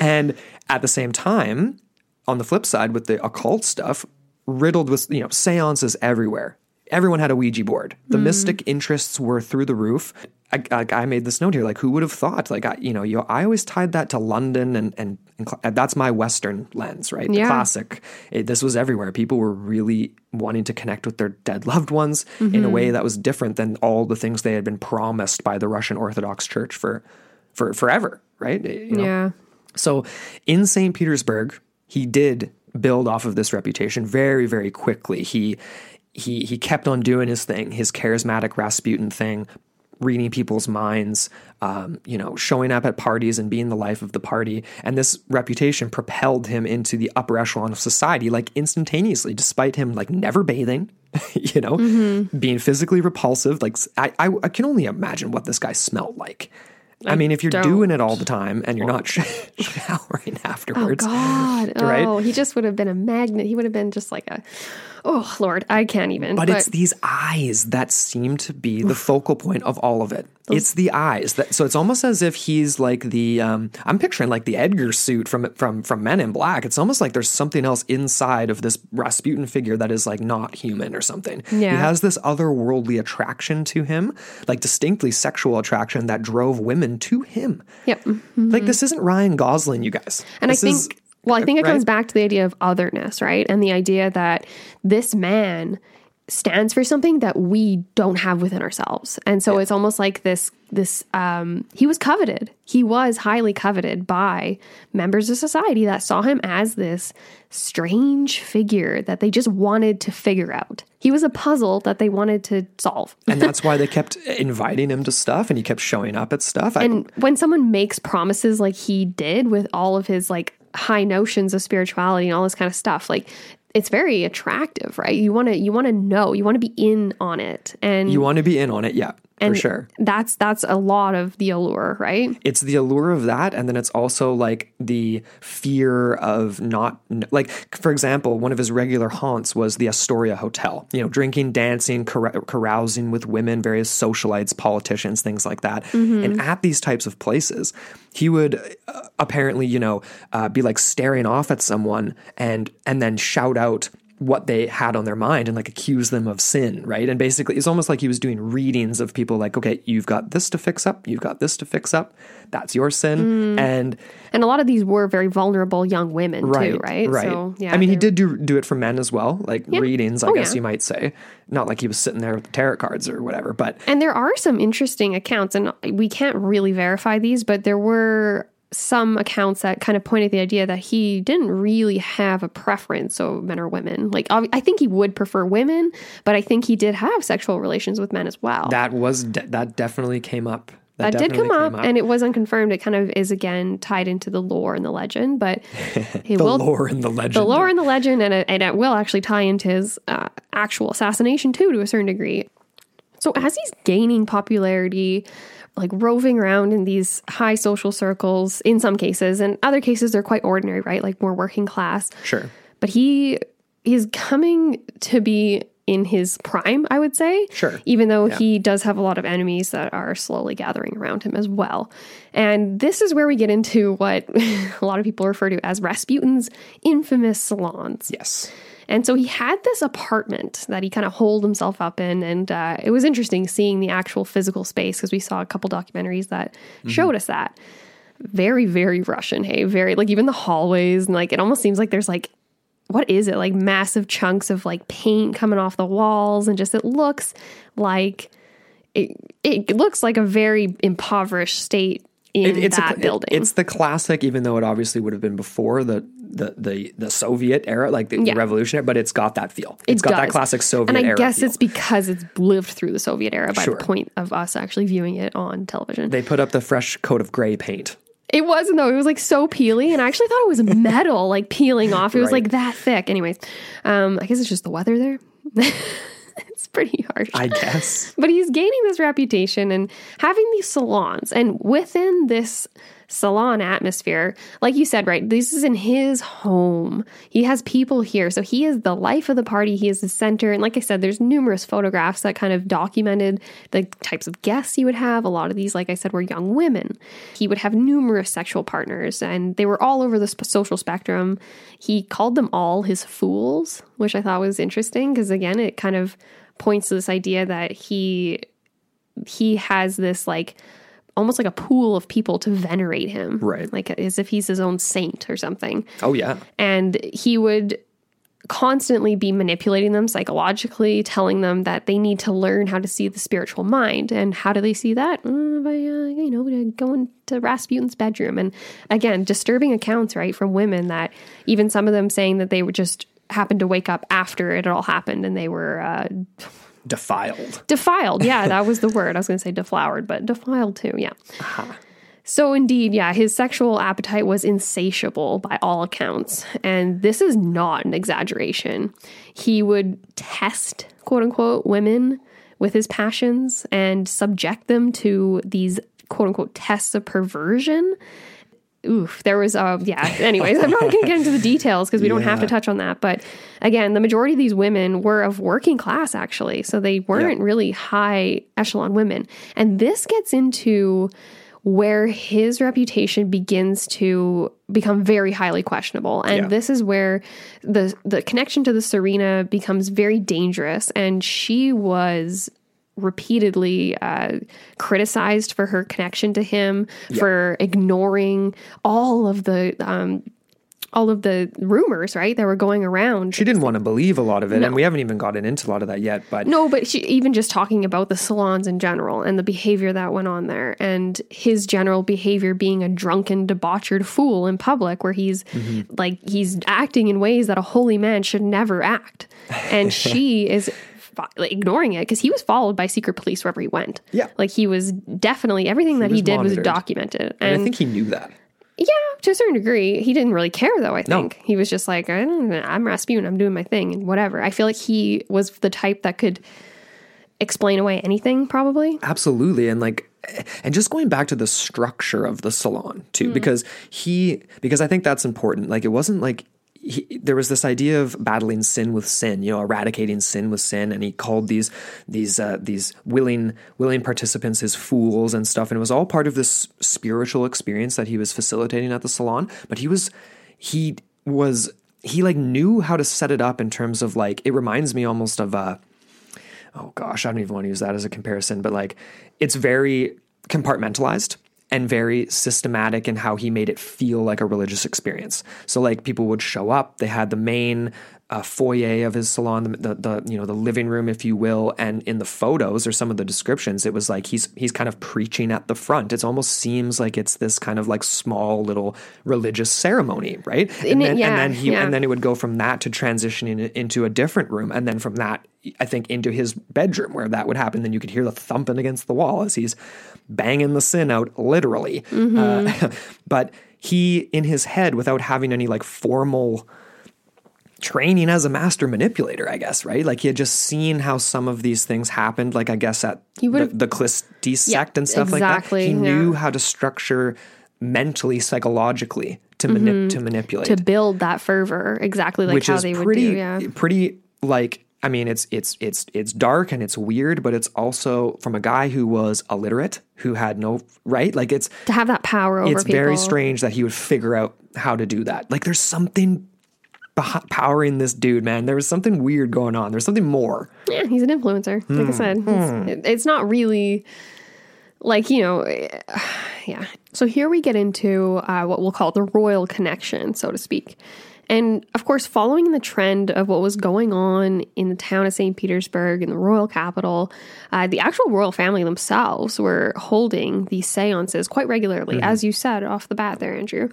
and at the same time, on the flip side, with the occult stuff, riddled with you know seances everywhere. Everyone had a Ouija board. The Hmm. mystic interests were through the roof. I, I, I made this note here. Like, who would have thought? Like, I, you know, you, I always tied that to London, and and, and that's my Western lens, right? The Yeah. classic. It, this was everywhere. People were really wanting to connect with their dead loved ones in a Mm-hmm. way that was different than all the things they had been promised by the Russian Orthodox Church for, for forever, right? You know? yeah So in St. Petersburg, he did build off of this reputation very, very quickly. He he he kept on doing his thing, his charismatic Rasputin thing, reading people's minds, um, you know, showing up at parties and being the life of the party. And this reputation propelled him into the upper echelon of society, like instantaneously, despite him like never bathing. You know, being physically repulsive. Like I, I, I can only imagine what this guy smelled like. I, mean, if you're don't. doing it all the time and you're not showering afterwards, oh God. Right? Oh, he just would have been a magnet. He would have been just like a, oh, Lord, I can't even. but, it's these eyes that seem to be the focal point of all of it. It's the eyes that so it's almost as if he's like the um, I'm picturing like the Edgar suit from from from Men in Black. It's almost like there's something else inside of this Rasputin figure that is like not human or something. Yeah. He has this otherworldly attraction to him, like distinctly sexual attraction that drove women to him. Yep. Like this isn't Ryan Gosling, you guys. And This I is- think, well, I think it right? comes back to the idea of otherness, right? And the idea that this man stands for something that we don't have within ourselves. And so it's almost like this this um he was coveted. He was highly coveted by members of society that saw him as this strange figure that they just wanted to figure out. He was a puzzle that they wanted to solve. and that's why they kept inviting him to stuff and he kept showing up at stuff. I, And when someone makes promises like he did with all of his like high notions of spirituality and all this kind of stuff, like it's very attractive, right? You want to you want to know, you want to be in on it. And you want to be in on it, yeah, for and sure. That's that's a lot of the allure, right? It's the allure of that, and then it's also like the fear of not like, for example, one of his regular haunts was the Astoria Hotel. You know, drinking, dancing, carousing with women, various socialites, politicians, things like that. And at these types of places, he would uh, apparently, you know, uh, be like staring off at someone and and then shout out what they had on their mind and like accuse them of sin, right? And basically, it's almost like he was doing readings of people like, okay, you've got this to fix up, you've got this to fix up, that's your sin. Mm. And And a lot of these were very vulnerable young women right, too, right? right. So yeah, I mean, he did do do it for men as well, like readings, I Oh, guess yeah. you might say. Not like he was sitting there with the tarot cards or whatever, but And there are some interesting accounts, and we can't really verify these, but there were some accounts that kind of pointed the idea that he didn't really have a preference of men or women. Like, I think he would prefer women, but I think he did have sexual relations with men as well. that was de- that definitely came up. That did come came up, and it was unconfirmed. It kind of is again tied into the lore and the legend, but he the will lore and the legend. the lore and the legend, and it, and it will actually tie into his uh, actual assassination too, to a certain degree. So as he's gaining popularity, like roving around in these high social circles in some cases, and other cases they're quite ordinary, right? Like more working class. Sure. But he is coming to be in his prime, I would say. Sure. Even though he does have a lot of enemies that are slowly gathering around him as well. And this is where we get into what a lot of people refer to as Rasputin's infamous salons. Yes. And so he had this apartment that he kind of holed himself up in. And uh, it was interesting seeing the actual physical space because we saw a couple documentaries that showed us that. Very, very Russian, hey, very like even the hallways and like it almost seems like there's like what is it like massive chunks of like paint coming off the walls and just it looks like it, it looks like a very impoverished state in it's that a, building. It's the classic, even though it obviously would have been before the the the, the Soviet era, like the, Yeah. the revolutionary, but it's got that feel. It's It got that classic Soviet and I era. guess feel. it's because it's lived through the Soviet era by Sure. the point of us actually viewing it on television. they put up the fresh coat of gray paint. It wasn't though. It was like so peely, and I actually thought it was metal, like peeling off. It was Right. like that thick. Anyways, um, I guess it's just the weather there. it's pretty harsh. I guess. but he's gaining this reputation and having these salons, and within this salon atmosphere, like you said, right? This is in his home. He has people here, so he is the life of the party. He is the center, and like I said, there's numerous photographs that kind of documented the types of guests he would have. A lot of these, like I said, were young women. He would have numerous sexual partners, and they were all over the sp- social spectrum. He called them all his fools, which I thought was interesting because again, it kind of points to this idea that he he has this like almost like a pool of people to venerate him. Right. like as if he's his own saint or something. Oh yeah. and he would constantly be manipulating them psychologically telling them that they need to learn how to see the spiritual mind. And how do they see that? Mm, by uh, you know going to rasputin's bedroom. And again disturbing accounts right from women that even some of them saying that they would just happen to wake up after it all happened and they were uh, Defiled. defiled yeah that was the word. I was going to say deflowered but defiled too yeah. So indeed yeah his sexual appetite was insatiable by all accounts. And this is not an exaggeration. He would test quote unquote women with his passions and subject them to these quote unquote tests of perversion oof there was uh yeah anyways i'm not going to get into the details because we don't have to touch on that but again the majority of these women were of working class actually so they weren't really high echelon women and this gets into where his reputation begins to become very highly questionable and Yeah. this is where the the connection to the tsarina becomes very dangerous and she was repeatedly uh, criticized for her connection to him for ignoring all of the um, all of the rumors right that were going around She didn't want to believe a lot of it, and we haven't even gotten into a lot of that yet. But no, but she, even just talking about the salons in general and the behavior that went on there, and his general behavior being a drunken, debauchered fool in public, where he's Mm-hmm. like he's acting in ways that a holy man should never act, and she is like, ignoring it because he was followed by secret police wherever he went. Yeah. like he was definitely everything that he, did was documented, and and, I think he knew that. yeah, to a certain degree, he didn't really care though. I think he was just like, I don't know, I'm Rasputin, I'm doing my thing, and whatever. I feel like he was the type that could explain away anything, probably. Absolutely. And like, and just going back to the structure of the salon too, hmm. because he, because I think that's important. Like, it wasn't like, he, there was this idea of battling sin with sin, you know, eradicating sin with sin, and he called these these uh, these willing willing participants his fools and stuff, and it was all part of this spiritual experience that he was facilitating at the salon. But he was he was he like knew how to set it up in terms of like it reminds me almost of uh oh gosh, I don't even want to use that as a comparison, but like it's very compartmentalized and very systematic in how he made it feel like a religious experience. So like people would show up, they had the main uh, foyer of his salon, the, the the you know the living room, if you will, and in the photos or some of the descriptions, it was like he's he's kind of preaching at the front. It almost seems like it's this kind of like small little religious ceremony, right? And it- then, yeah, and then he yeah. and then it would go from that to transitioning into a different room, and then from that, I think, into his bedroom where that would happen. Then you could hear the thumping against the wall as he's banging the sin out, literally. Uh, but he, in his head, without having any like formal training as a master manipulator, I guess, right? Like he had just seen how some of these things happened, like I guess at He the, the Khlysty sect and stuff exactly, like that. He knew how to structure mentally, psychologically to manip- to manipulate Mm-hmm. to build that fervor exactly like which how is they pretty would do. Yeah. pretty like I mean it's it's it's it's dark and it's weird, but it's also from a guy who was illiterate, who had no right. Like it's To have that power over it's people. very strange that he would figure out how to do that. Like there's something powering this dude, man. There was something weird going on. There's something more. Yeah, he's an influencer. Like I Hmm. said, It's- it's not really like you know, yeah. So here we get into uh, what we'll call the royal connection, so to speak. And of course, following the trend of what was going on in the town of St. Petersburg, in the royal capital, uh, the actual royal family themselves were holding these seances quite regularly, as you said off the bat there, Andrew.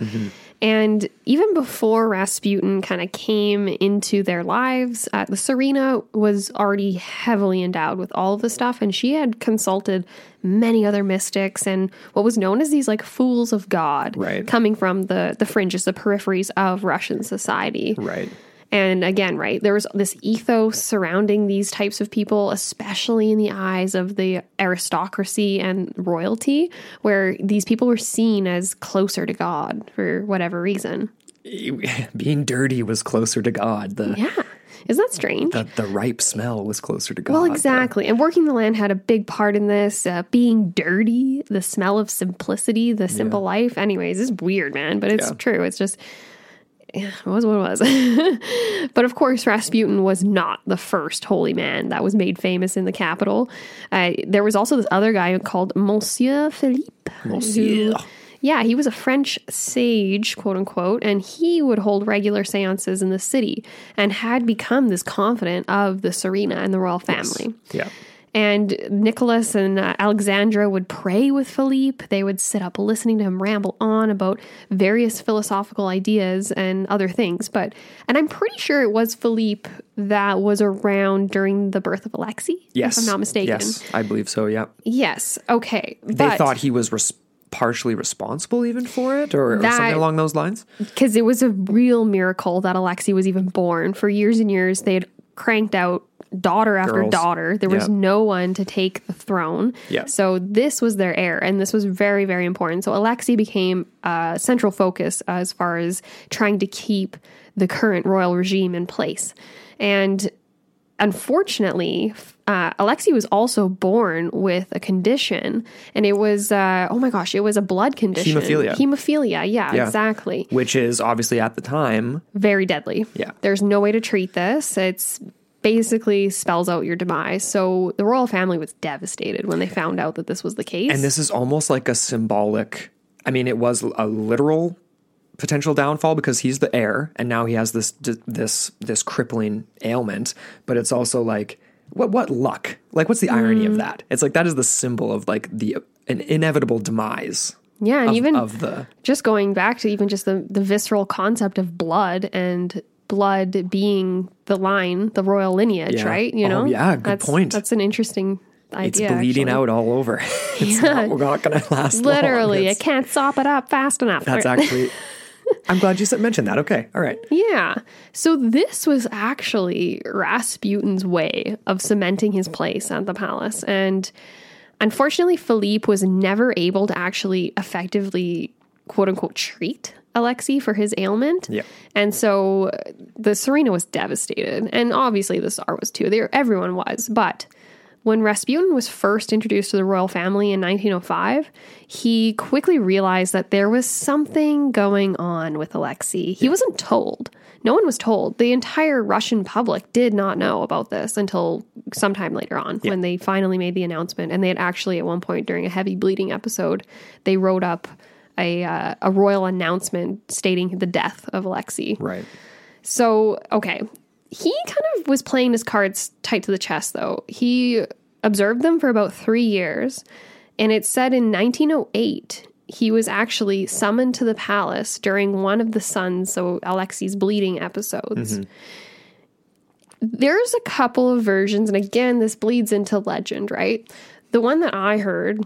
And even before Rasputin kind of came into their lives, uh, the Tsarina was already heavily endowed with all of the stuff, and she had consulted many other mystics and what was known as these like fools of God, Right. coming from the the fringes, the peripheries of Russian society. Right. And again, right, there was this ethos surrounding these types of people, especially in the eyes of the aristocracy and royalty, where these people were seen as closer to God for whatever reason. Being dirty was closer to God. The Yeah. Isn't that strange? the, the ripe smell was closer to God. well, exactly. And working the land had a big part in this. Uh, being dirty, the smell of simplicity, the simple life. Anyways, it's weird, man, but it's Yeah. true. It's just, yeah, it was what it was. but of course, Rasputin was not the first holy man that was made famous in the capital. Uh, there was also this other guy called Monsieur Philippe. Monsieur. who- yeah, he was a French sage, quote unquote, and he would hold regular seances in the city and had become this confidant of the Tsarina and the royal family. Yeah. And Nicholas and uh, Alexandra would pray with Philippe. They would sit up listening to him ramble on about various philosophical ideas and other things. But, and I'm pretty sure it was Philippe that was around during the birth of Alexei, Yes. if I'm not mistaken. Yes, I believe so. Yeah. Yes. Okay. They but thought he was res- partially responsible even for it or, or something along those lines. because it was a real miracle that Alexei was even born. For years and years, they had cranked out daughter after Girls. daughter. There was Yeah. no one to take the throne. Yeah. So this was their heir, and this was very, very important. So Alexei became a central focus as far as trying to keep the current royal regime in place. And unfortunately, uh, Alexei was also born with a condition, and it was uh, oh my gosh, it was a blood condition, Hemophilia. Hemophilia, yeah, Yeah. exactly Which is obviously at the time. very deadly. Yeah. There's no way to treat this. It's basically spells out your demise. So the royal family was devastated when they found out that this was the case. And this is almost like a symbolic. I mean, it was a literal potential downfall because he's the heir, and now he has this this this crippling ailment. But it's also like what what luck? Like, what's the irony Mm. of that? It's like that is the symbol of like the an inevitable demise yeah, and of, even of the just going back to even just the, the visceral concept of blood and blood being the line, the royal lineage, Yeah. right? You Oh, know? yeah, good that's, point. That's an interesting it's bleeding actually. out all over. it's not, we're not going to last. Literally, it can't sop it up fast enough. That's actually. I'm glad you said, mentioned that. Okay, all right. Yeah. So this was actually Rasputin's way of cementing his place at the palace. And unfortunately, Philippe was never able to actually effectively, quote unquote, treat Alexei for his ailment. Yeah. And so uh, the Tsarina was devastated. And obviously the Tsar was too. They, everyone was. But when Rasputin was first introduced to the royal family in 1905, he quickly realized that there was something going on with Alexei. He wasn't told. No one was told. The entire Russian public did not know about this until sometime later on when they finally made the announcement. And they had actually, at one point during a heavy bleeding episode, they wrote up a, uh, a royal announcement stating the death of Alexei. Right. So, okay. He kind of was playing his cards tight to the chest, though. He observed them for about three years, and it said in 1908 he was actually summoned to the palace during one of the son's, so Alexei's bleeding episodes. There's a couple of versions, and again, this bleeds into legend, right? The one that I heard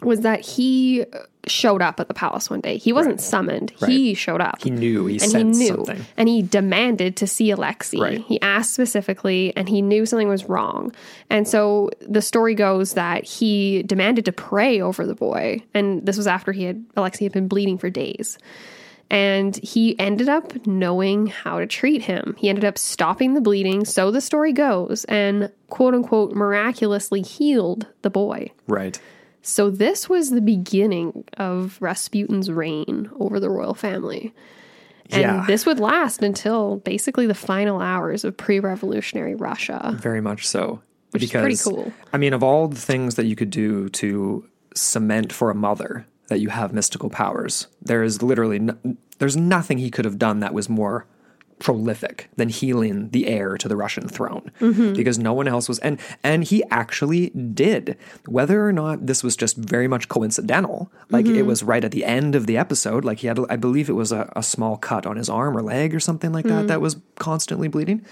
was that he showed up at the palace one day. He wasn't summoned. He showed up. He knew. He and he knew. something. And he demanded to see Alexei. Right. He asked specifically and he knew something was wrong. And so the story goes that he demanded to pray over the boy. And this was after he had Alexei had been bleeding for days. And he ended up knowing how to treat him. He ended up stopping the bleeding, so the story goes, and quote unquote miraculously healed the boy. Right. So this was the beginning of Rasputin's reign over the royal family. And Yeah. this would last until basically the final hours of pre-revolutionary Russia. Very much so. Which is because, pretty cool. I mean, of all the things that you could do to cement for a mother that you have mystical powers, there is literally no, there's nothing he could have done that was more prolific than healing the heir to the Russian throne Mm-hmm. because no one else was and and he actually did whether or not this was just very much coincidental like Mm-hmm. it was right at the end of the episode like he had I believe it was a, a small cut on his arm or leg or something like Mm-hmm. that that was constantly bleeding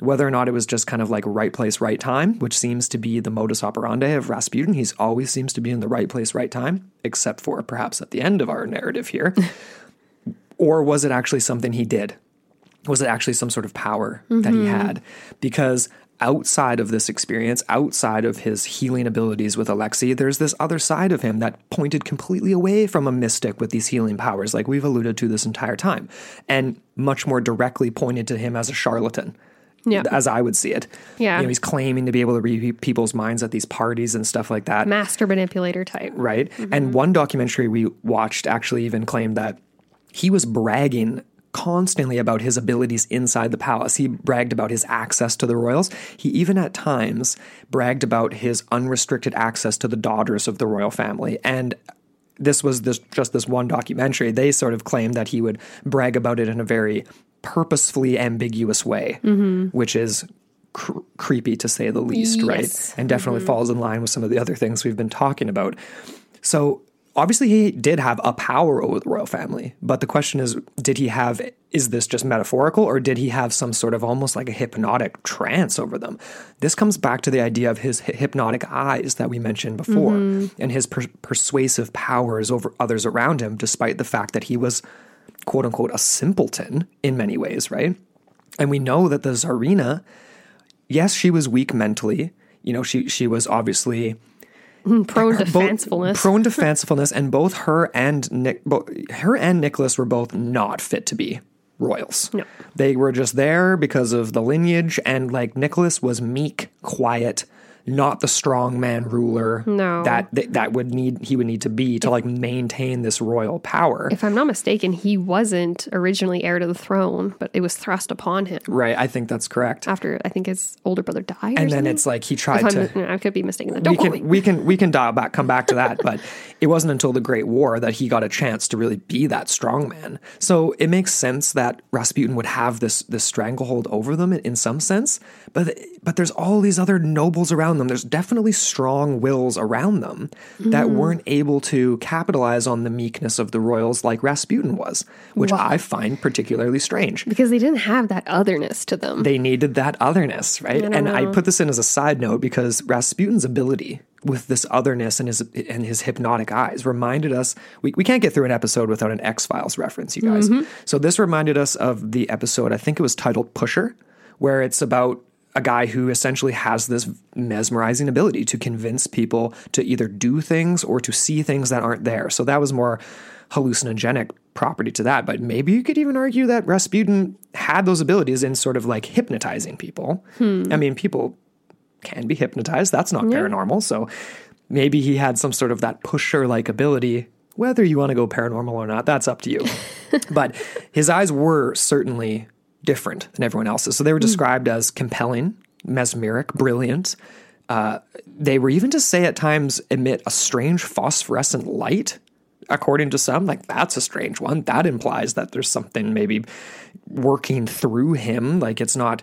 whether or not it was just kind of like right place, right time, which seems to be the modus operandi of Rasputin. He's always seems to be in the right place, right time, except for perhaps at the end of our narrative here. or was it actually something he did? Was it actually some sort of power that he mm-hmm. had? Because outside of this experience, outside of his healing abilities with Alexei, there's this other side of him that pointed completely away from a mystic with these healing powers, like we've alluded to this entire time, and much more directly pointed to him as a charlatan Yeah. as I would see it. Yeah. You know, he's claiming to be able to read people's minds at these parties and stuff like that. Master manipulator type. Right. And mm-hmm. one documentary we watched actually even claimed that he was bragging constantly about his abilities inside the palace. He bragged about his access to the royals. He even at times bragged about his unrestricted access to the daughters of the royal family. And this was this just this one documentary. They sort of claimed that he would brag about it in a very purposefully ambiguous way, mm-hmm. which is cr- creepy to say the least, Yes. right? And definitely mm-hmm. falls in line with some of the other things we've been talking about. So obviously he did have a power over the royal family, but the question is, did he have? Is this just metaphorical, or did he have some sort of almost like a hypnotic trance over them? This comes back to the idea of his hypnotic eyes that we mentioned before, mm-hmm. and his per- persuasive powers over others around him, despite the fact that he was quote unquote a simpleton in many ways, right? And we know that the Tsarina, yes, she was weak mentally. You know, she she was obviously Mm, prone to fancifulness. prone to fancifulness, and both her and Nick, both, her and Nicholas were both not fit to be royals. No. they were just there because of the lineage, and like Nicholas was meek, quiet, not the strong man ruler. No. that that, that would need he would need to be to like maintain this royal power. if I'm not mistaken, he wasn't originally heir to the throne, but it was thrust upon him right, I think that's correct. after I think his older brother died. and then it's like he tried to. I could be mistaken. we Don't me. can we can we can dial back come back to that but it wasn't until the great war that he got a chance to really be that strong man so it makes sense that rasputin would have this this stranglehold over them in, in some sense but but there's all these other nobles around them there's definitely strong wills around them that Mm-hmm. weren't able to capitalize on the meekness of the royals like rasputin was which Wow. i find particularly strange because they didn't have that otherness to them. they needed that otherness, right? don't and I put this in as a side note because Rasputin's ability with this otherness and his and his hypnotic eyes reminded us we, we can't get through an episode without an X Files reference, you guys. Mm-hmm. So this reminded us of the episode, I think it was titled Pusher, where it's about a guy who essentially has this mesmerizing ability to convince people to either do things or to see things that aren't there. So that was more hallucinogenic property to that. But maybe you could even argue that Rasputin had those abilities in sort of like hypnotizing people. Hmm. I mean, people can be hypnotized. That's not paranormal. So maybe he had some sort of that pusher like ability. Whether you want to go paranormal or not, that's up to you. but his eyes were certainly different than everyone else's. So they were described as compelling, mesmeric, brilliant. Uh, they were even to say at times emit a strange phosphorescent light. According to some, like that's a strange one. That implies that there's something maybe working through him. Like it's not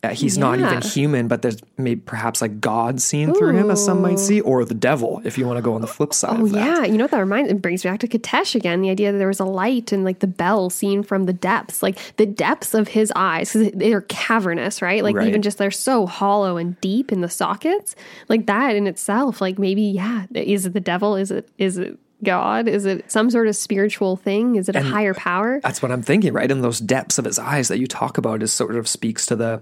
Uh, he's not even human, but there's maybe perhaps like God seen through him, as some might see, or the devil, if you want to go on the flip side Oh of that. yeah, you know what that reminds it brings me back to Kitezh again. The idea that there was a light and like the bell seen from the depths, like the depths of his eyes, because they're cavernous, right? Like Right. even just they're so hollow and deep in the sockets, like that in itself. Like maybe yeah, is it the devil? Is it is it God? Is it some sort of spiritual thing? Is it a higher power? That's what I'm thinking, right? In those depths of his eyes that you talk about, is sort of speaks to the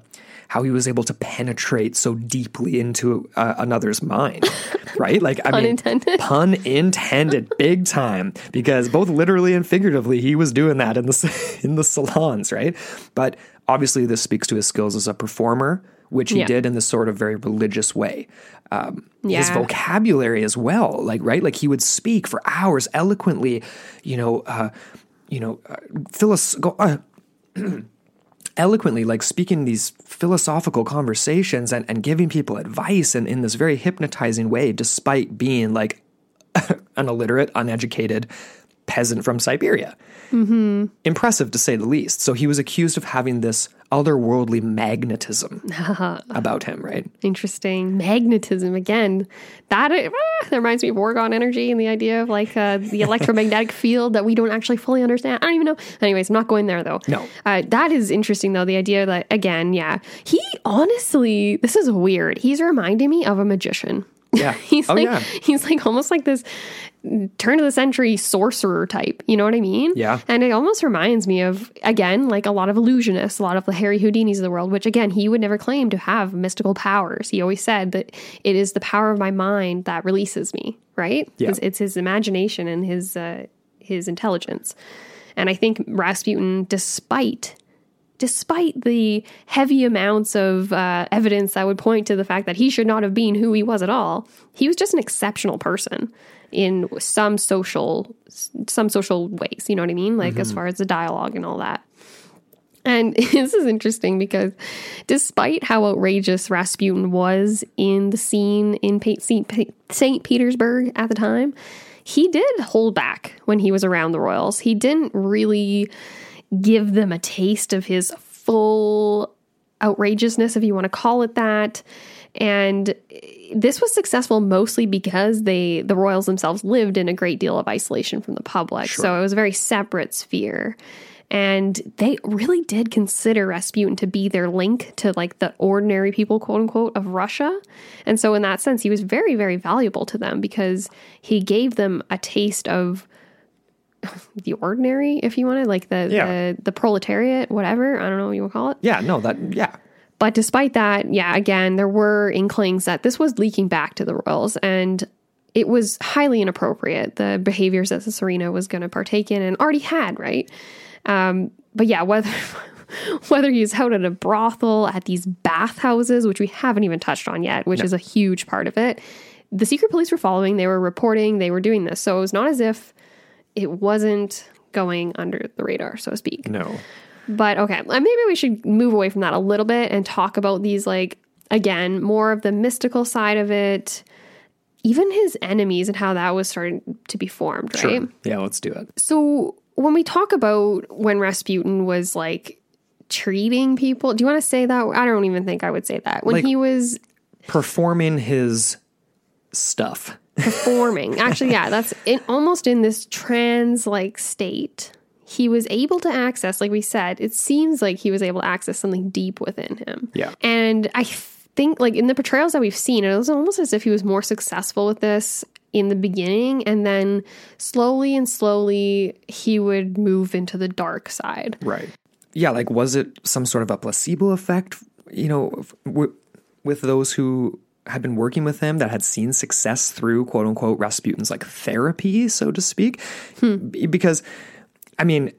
how he was able to penetrate so deeply into uh, another's mind, right? Like, I Pun mean, intended. pun intended, big time, because both literally and figuratively, he was doing that in the in the salons, right? But obviously, this speaks to his skills as a performer, which he Yeah. did in this sort of very religious way. Um, His vocabulary as well, like right, like he would speak for hours eloquently, you know, uh, you know, uh, philos- go, uh, eloquently, like speaking these philosophical conversations and, and giving people advice and in this very hypnotizing way, despite being like an illiterate, uneducated peasant from Siberia. Mm-hmm. Impressive to say the least. So he was accused of having this otherworldly magnetism about him, right? Interesting magnetism again. That, that reminds me of Orgone energy and the idea of like uh, the electromagnetic field that we don't actually fully understand. I don't even know. Anyways, I'm not going there though. No. uh, that is interesting though. The idea that again, yeah, he honestly, this is weird. He's reminding me of a magician. Yeah. he's oh, like yeah. he's like almost like this turn of the century sorcerer type. You know what I mean? Yeah. And it almost reminds me of again like a lot of illusionists, a lot of the Harry Houdinis of the world. Which again, he would never claim to have mystical powers. He always said that it is the power of my mind that releases me. Right? Yeah. It's, it's his imagination and his uh, his intelligence. And I think Rasputin, despite despite the heavy amounts of uh, evidence that would point to the fact that he should not have been who he was at all, he was just an exceptional person in some social some social ways. You know what I mean? Like as far as the dialogue and all that. And this is interesting because despite how outrageous Rasputin was in the scene in Pa- St. Pa- St. Petersburg at the time, he did hold back when he was around the royals. He didn't really give them a taste of his full outrageousness, if you want to call it that. And this was successful mostly because they the royals themselves lived in a great deal of isolation from the public. So it was a very separate sphere. And they really did consider Rasputin to be their link to like the ordinary people, quote unquote, of Russia. And so in that sense, he was very, very valuable to them because he gave them a taste of the ordinary, if you want to, like the, Yeah. the the proletariat, whatever. I don't know what you would call it. Yeah, no, that, yeah. But despite that, yeah, again, there were inklings that this was leaking back to the royals and it was highly inappropriate, the behaviors that Serena was going to partake in and already had, right? Um, but yeah, whether whether he's out at a brothel, at these bathhouses, which we haven't even touched on yet, which is a huge part of it, the secret police were following, they were reporting, they were doing this. So it was not as if it wasn't going under the radar, so to speak. No. But okay, maybe we should move away from that a little bit and talk about these, like, again, more of the mystical side of it, even his enemies and how that was starting to be formed, right? Sure. Yeah, let's do it. So when we talk about when Rasputin was like treating people, do you want to say that? I don't even think I would say that. When Like- he was Performing his stuff. Performing, actually, yeah, that's in, almost in this trans like state. He was able to access, like we said, it seems like he was able to access something deep within him. Yeah. And I think, like, in the portrayals that we've seen, it was almost as if he was more successful with this in the beginning. And then slowly and slowly, he would move into the dark side. Right. Yeah, like was it some sort of a placebo effect, you know, w- with those who had been working with him that had seen success through quote unquote Rasputin's like therapy, so to speak? Hmm. B- Because, I mean,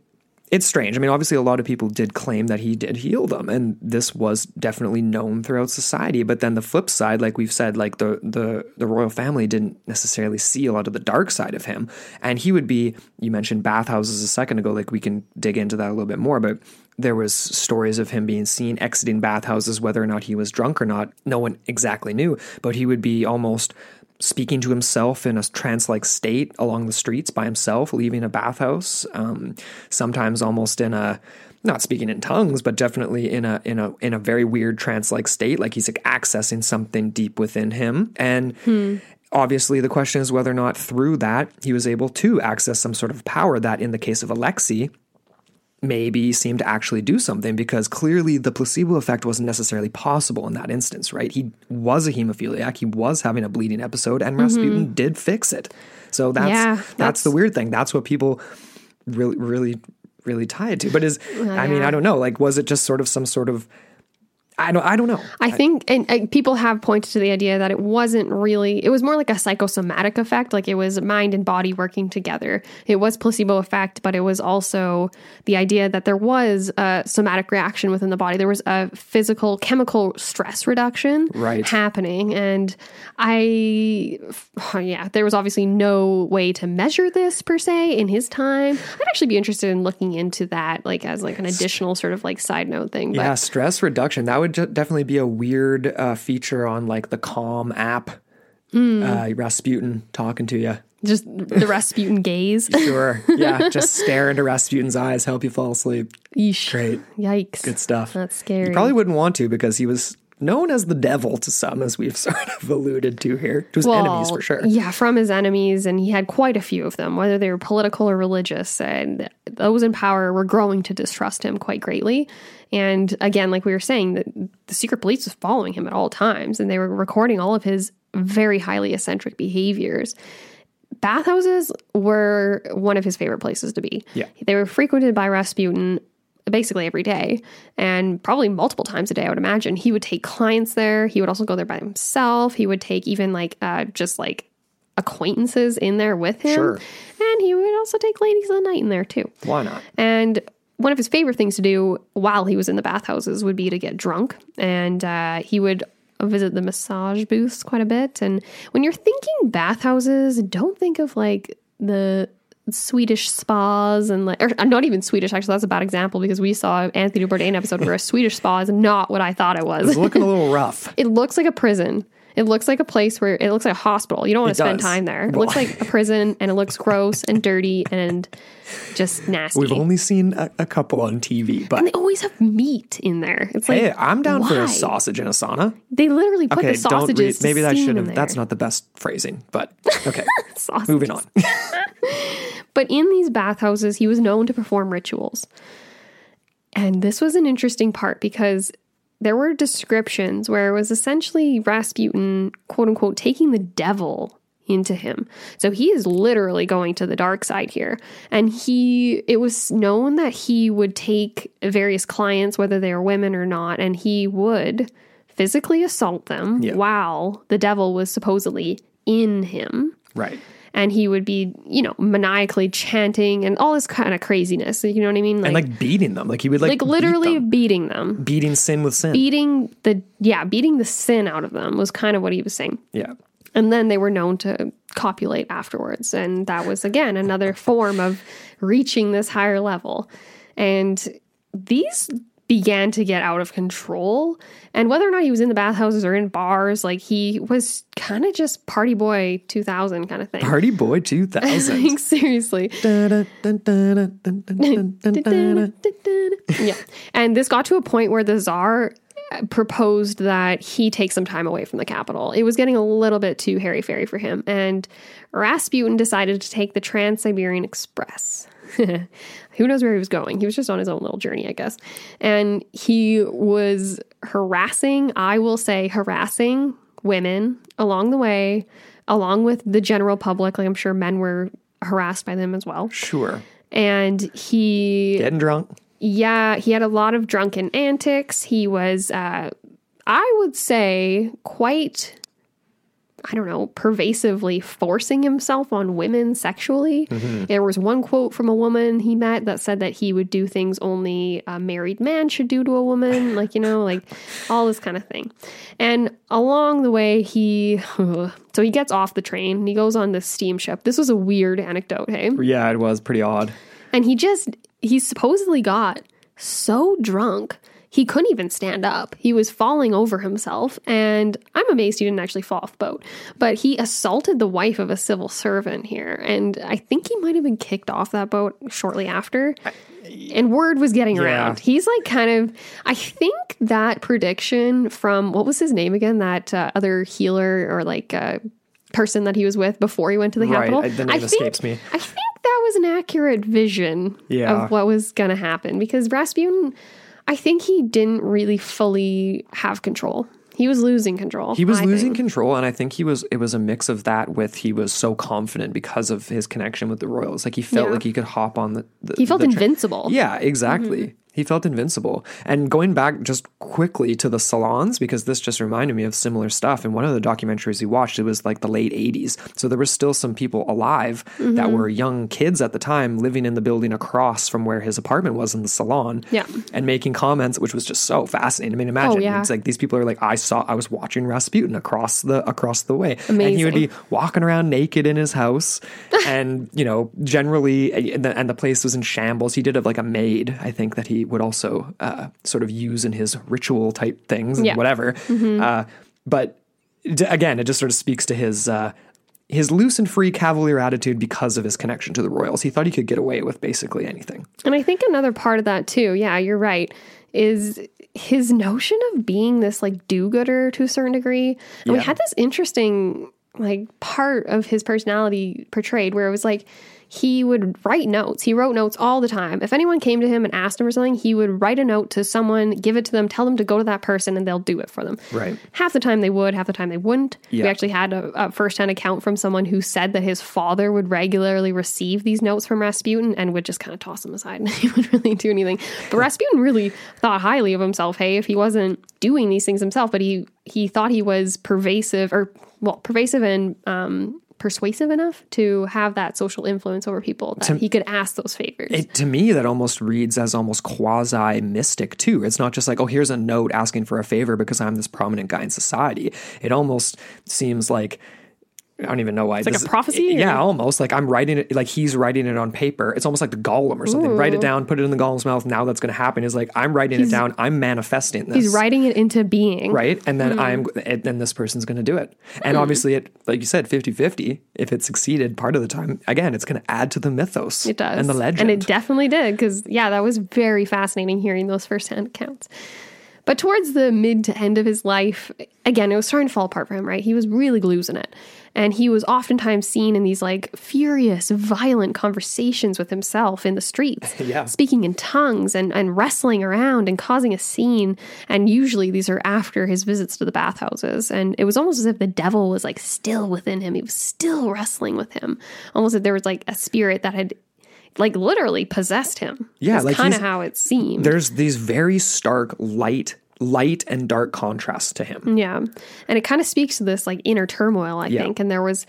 it's strange. I mean, obviously, a lot of people did claim that he did heal them, and this was definitely known throughout society. But then the flip side, like we've said, like the the the royal family didn't necessarily see a lot of the dark side of him, and he would be. You mentioned bathhouses a second ago. Like we can dig into that a little bit more, but there was stories of him being seen exiting bathhouses, whether or not he was drunk or not. No one exactly knew, but he would be almost speaking to himself in a trance like state along the streets by himself, leaving a bathhouse, um, sometimes almost in a not speaking in tongues, but definitely in a in a in a very weird trance like state, like he's like accessing something deep within him. And obviously the question is whether or not through that he was able to access some sort of power that in the case of Alexei maybe seemed to actually do something because clearly the placebo effect wasn't necessarily possible in that instance, right? He was a hemophiliac, he was having a bleeding episode, and Rasputin mm-hmm. did fix it. So that's Yeah, that's, that's- the weird thing. That's what people really really really tie it to. But is I mean. I don't know. Like was it just sort of some sort of I don't I don't know. I think, and people have pointed to the idea that it wasn't really, it was more like a psychosomatic effect. Like it was mind and body working together. It was placebo effect, but it was also the idea that there was a somatic reaction within the body. There was a physical, chemical stress reduction Right. happening. And I, oh, yeah, there was obviously no way to measure this per se in his time. I'd actually be interested in looking into that, like as like an additional sort of like side note thing. But Yeah, stress reduction. That would ju- definitely be a weird uh, feature on like the Calm app. Hmm. Uh, Rasputin talking to you. just the Rasputin gaze. Sure. Yeah, just stare into Rasputin's eyes, help you fall asleep. Yeesh. Great. Yikes. Good stuff. That's scary. You probably wouldn't want to because he was known as the devil to some, as we've sort of alluded to here. To his enemies for sure. Yeah, from his enemies, and he had quite a few of them, whether they were political or religious. And those in power were growing to distrust him quite greatly. And again, like we were saying, the, the secret police was following him at all times, and they were recording all of his very highly eccentric behaviors. Bathhouses were one of his favorite places to be. Yeah. They were frequented by Rasputin basically every day and probably multiple times a day, I would imagine. He would take clients there. He would also go there by himself. He would take even like uh, just like acquaintances in there with him. Sure. And he would also take ladies of the night in there too. Why not? And one of his favorite things to do while he was in the bathhouses would be to get drunk. And uh, he would visit the massage booths quite a bit. And when you're thinking bathhouses, don't think of like the Swedish spas and like, or uh, not even Swedish, actually, that's a bad example because we saw Anthony Bourdain episode where a Swedish spa is not what I thought it was. It's looking a little rough. It looks like a prison. It looks like a place where it looks like a hospital. You don't want to spend does. time there. It looks like a prison and it looks gross and dirty and just nasty. We've only seen a, a couple on TV, but and they always have meat in there. It's like hey, I'm down for a sausage in a sauna. They literally put Okay, the don't Maybe that should have. That's not the best phrasing, but okay. Moving on. But in these bathhouses, he was known to perform rituals. And this was an interesting part because there were descriptions where it was essentially Rasputin, quote unquote, taking the devil into him. So he is literally going to the dark side here. And he, it was known that he would take various clients, whether they are women or not, and he would physically assault them Yeah. while the devil was supposedly in him Right. And he would be, you know, maniacally chanting and all this kind of craziness. You know what I mean? Like, And like beating them. Like he would like, like beat literally them. beating them, beating sin with sin. beating the yeah, beating the sin out of them was kind of what he was saying. yeah. And then they were known to copulate afterwards, and that was again another form of reaching this higher level. And these began to get out of control. And whether or not he was in the bathhouses or in bars, like he was kind of just party boy 2000 kind of thing. Party Boy 2000. Like, seriously. yeah. And this got to a point where the czar uh, proposed that he take some time away from the capital. It was getting a little bit too hairy fairy for him. And Rasputin decided to take the Trans Siberian Express. Who knows where he was going? He was just on his own little journey, I guess. And he was harassing, I will say, harassing women along the way, along with the general public. Like I'm sure men were harassed by them as well. Sure. And he Getting drunk. yeah, he had a lot of drunken antics. He was, uh, I would say, quite, I don't know, pervasively forcing himself on women sexually. Mm-hmm. There was one quote from a woman he met that said that he would do things only a married man should do to a woman, like, you know, like all this kind of thing. And along the way, he, so he gets off the train and he goes on this steamship. This was a weird anecdote, hey? Yeah, it was pretty odd. And he just, he supposedly got so drunk, he couldn't even stand up. He was falling over himself, and I'm amazed he didn't actually fall off the boat. But he assaulted the wife of a civil servant here, and I think he might have been kicked off that boat shortly after. And word was getting Yeah. around. He's like kind of. I think that prediction from what was his name again? That uh, other healer or like uh, person that he was with before he went to the Right, capital. I- the name I escapes think, me. I think that was an accurate vision Yeah. of what was going to happen because Rasputin, I think he didn't really fully have control. He was losing control. He was I losing think. control, and I think he was. It was a mix of that with he was so confident because of his connection with the royals. Like he felt Yeah. like he could hop on the. the He felt the invincible. Yeah, exactly. Mm-hmm. He felt invincible. And going back just quickly to the salons, because this just reminded me of similar stuff. In one of the documentaries we watched, it was like the late 80s. So there were still some people alive that mm-hmm. were young kids at the time living in the building across from where his apartment was in the salon. Yeah. And making comments, which was just so fascinating. I mean, imagine. Oh, yeah. It's like these people are like, I saw, I was watching Rasputin across the across the way. And he would be walking around naked in his house and you know generally and the, and the place was in shambles he did have like a maid i think that he would also uh, sort of use in his ritual type things and Yeah. whatever. Uh, but d- again it just sort of speaks to his uh, his loose and free cavalier attitude because of his connection to the royals. He thought he could get away with basically anything. And I think another part of that too, yeah, you're right, is his notion of being this like do-gooder to a certain degree. And we had this interesting like part of his personality portrayed where it was like he would write notes. He wrote notes all the time. If anyone came to him and asked him for something, he would write a note to someone, give it to them, tell them to go to that person, and they'll do it for them. Right. Half the time they would, half the time they wouldn't. We actually had a, a first-hand account from someone who said that his father would regularly receive these notes from Rasputin and would just kind of toss them aside and he wouldn't really do anything. But Rasputin really thought highly of himself. Hey, if he wasn't doing these things himself, but he he thought he was pervasive or well pervasive and um, persuasive enough to have that social influence over people that he could ask those favors. it, to me that almost reads as almost quasi mystic too it's not just like oh here's a note asking for a favor because i'm this prominent guy in society it almost seems like I don't even know why. It's like a prophecy, Yeah, almost like I'm writing it, like he's writing it on paper. It's almost like the golem or something. Write it down, put it in the golem's mouth. Now that's going to happen. Is like I'm writing it down. I'm manifesting this. He's writing it into being. right and then mm. i'm and then this person's going to do it and mm. obviously it like you said 50-50 if it succeeded part of the time again it's going to add to the mythos It does. and the legend And it definitely did because, yeah, that was very fascinating hearing those firsthand accounts. But towards the mid to end of his life, again, it was starting to fall apart for him, right? He was really losing it. And he was oftentimes seen in these like furious, violent conversations with himself in the streets, Yeah. speaking in tongues and, and wrestling around and causing a scene. And usually these are after his visits to the bathhouses. And it was almost as if the devil was like still within him. He was still wrestling with him, almost as if there was like a spirit that had like literally possessed him. Yeah, That's like kind of how it seemed. there's these very stark light light and dark contrasts to him Yeah. And it kind of speaks to this like inner turmoil, I Yeah. think. And there was,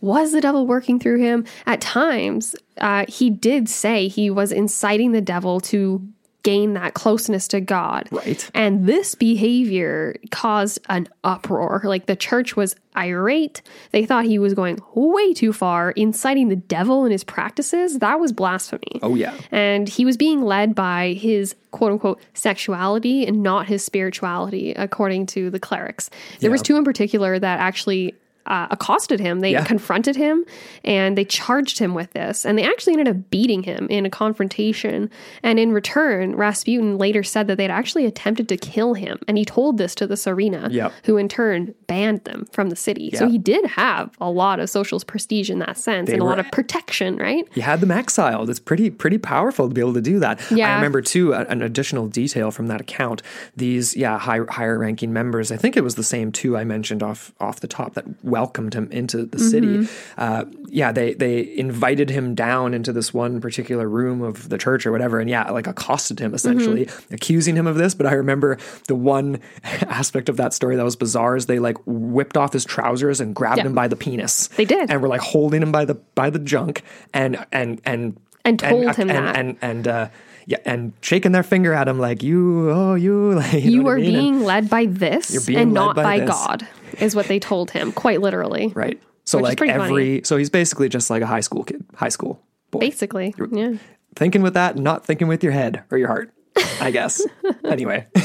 was the devil working through him? At times, uh, he did say he was inciting the devil to gain that closeness to God. Right. And this behavior caused an uproar. Like the church was irate. They thought he was going way too far, inciting the devil in his practices. That was blasphemy. oh yeah And he was being led by his quote unquote sexuality and not his spirituality, according to the clerics. There was two in particular that actually uh, accosted him. They Yeah. confronted him and they charged him with this. And they actually ended up beating him in a confrontation. And in return, Rasputin later said that they'd actually attempted to kill him. And he told this to the Tsarina, Yep. who in turn banned them from the city. So he did have a lot of social prestige in that sense and a were- lot of protection, right? he had them exiled. It's pretty pretty powerful to be able to do that. Yeah. I remember too an additional detail from that account. These yeah high, higher ranking members. I think it was the same two I mentioned off off the top that welcomed him into the city. Mm-hmm. Uh, yeah, they they invited him down into this one particular room of the church or whatever, and yeah, like accosted him essentially, Mm-hmm. accusing him of this. But I remember the one aspect of that story that was bizarre is they like whipped off his trousers and grabbed Yeah. him by the penis. They did. and were like holding him by the by the junk and and and And told him and, that. and and uh yeah and shaking their finger at him like you oh you like you, you know are I mean? And- being led by this and not by by, this. God, is what they told him, quite literally. right so Which like every so he's basically just like a high school kid high school boy Basically. Yeah. thinking with that not thinking with your head or your heart I guess. anyway.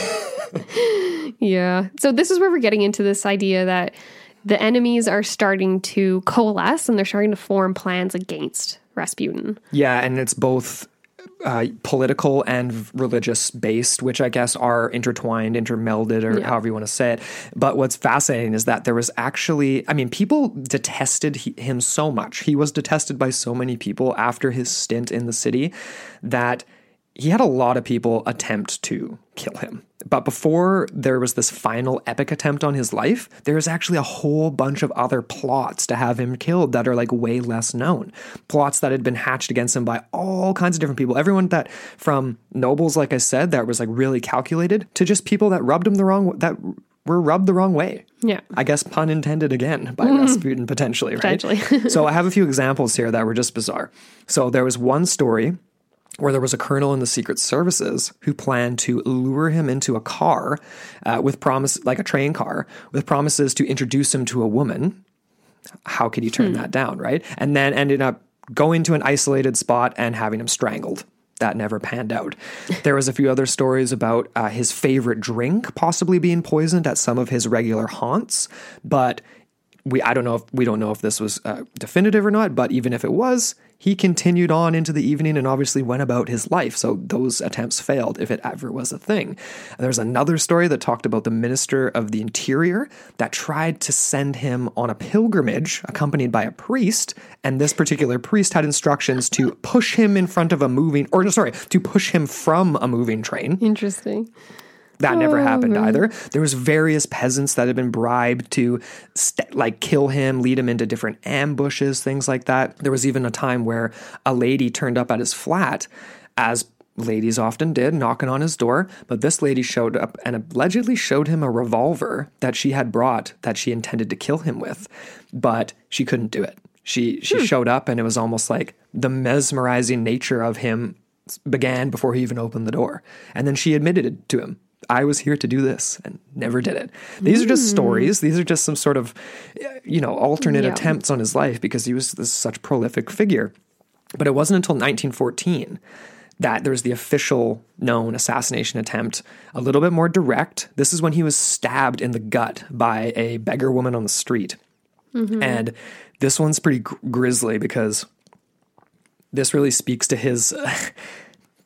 Yeah. So this is where we're getting into this idea that the enemies are starting to coalesce and they're starting to form plans against Rasputin. Yeah, and it's both uh, political and religious based, which I guess are intertwined, intermelded, or Yeah. however you want to say it. But what's fascinating is that there was actually, I mean, people detested he, him so much. He was detested by so many people after his stint in the city that he had a lot of people attempt to kill him. But before there was this final epic attempt on his life, there was actually a whole bunch of other plots to have him killed that are like way less known. Plots that had been hatched against him by all kinds of different people. Everyone that from nobles, like I said, that was like really calculated, to just people that rubbed him the wrong that were rubbed the wrong way. Yeah. I guess pun intended again by mm-hmm. Rasputin potentially, right? Potentially. so I have a few examples here that were just bizarre. So there was one story where there was a colonel in the secret services who planned to lure him into a car uh, with promise like a train car with promises to introduce him to a woman how could you turn that down right and then ended up going to an isolated spot and having him strangled that never panned out. There was a few other stories about uh, his favorite drink possibly being poisoned at some of his regular haunts, but we I don't know if we don't know if this was uh, definitive or not. But even if it was, he continued on into the evening and obviously went about his life. So those attempts failed, if it ever was a thing. And there's another story that talked about the minister of the interior that tried to send him on a pilgrimage accompanied by a priest, and this particular priest had instructions to push him in front of a moving, or sorry, to push him from a moving train. Interesting. That never oh, happened either. There was various peasants that had been bribed to st- like kill him, lead him into different ambushes, things like that. There was even a time where a lady turned up at his flat as ladies often did, knocking on his door, but this lady showed up and allegedly showed him a revolver that she had brought that she intended to kill him with, but she couldn't do it. She she hmm. showed up and it was almost like the mesmerizing nature of him began before he even opened the door. And then she admitted it to him. I was here to do this and never did it. These are just hmm. stories. These are just some sort of, you know, alternate Yeah. attempts on his life because he was this such prolific figure. But it wasn't until 1914 that there was the official known assassination attempt, a little bit more direct. This is when he was stabbed in the gut by a beggar woman on the street. Mm-hmm. And this one's pretty gr- grisly because this really speaks to his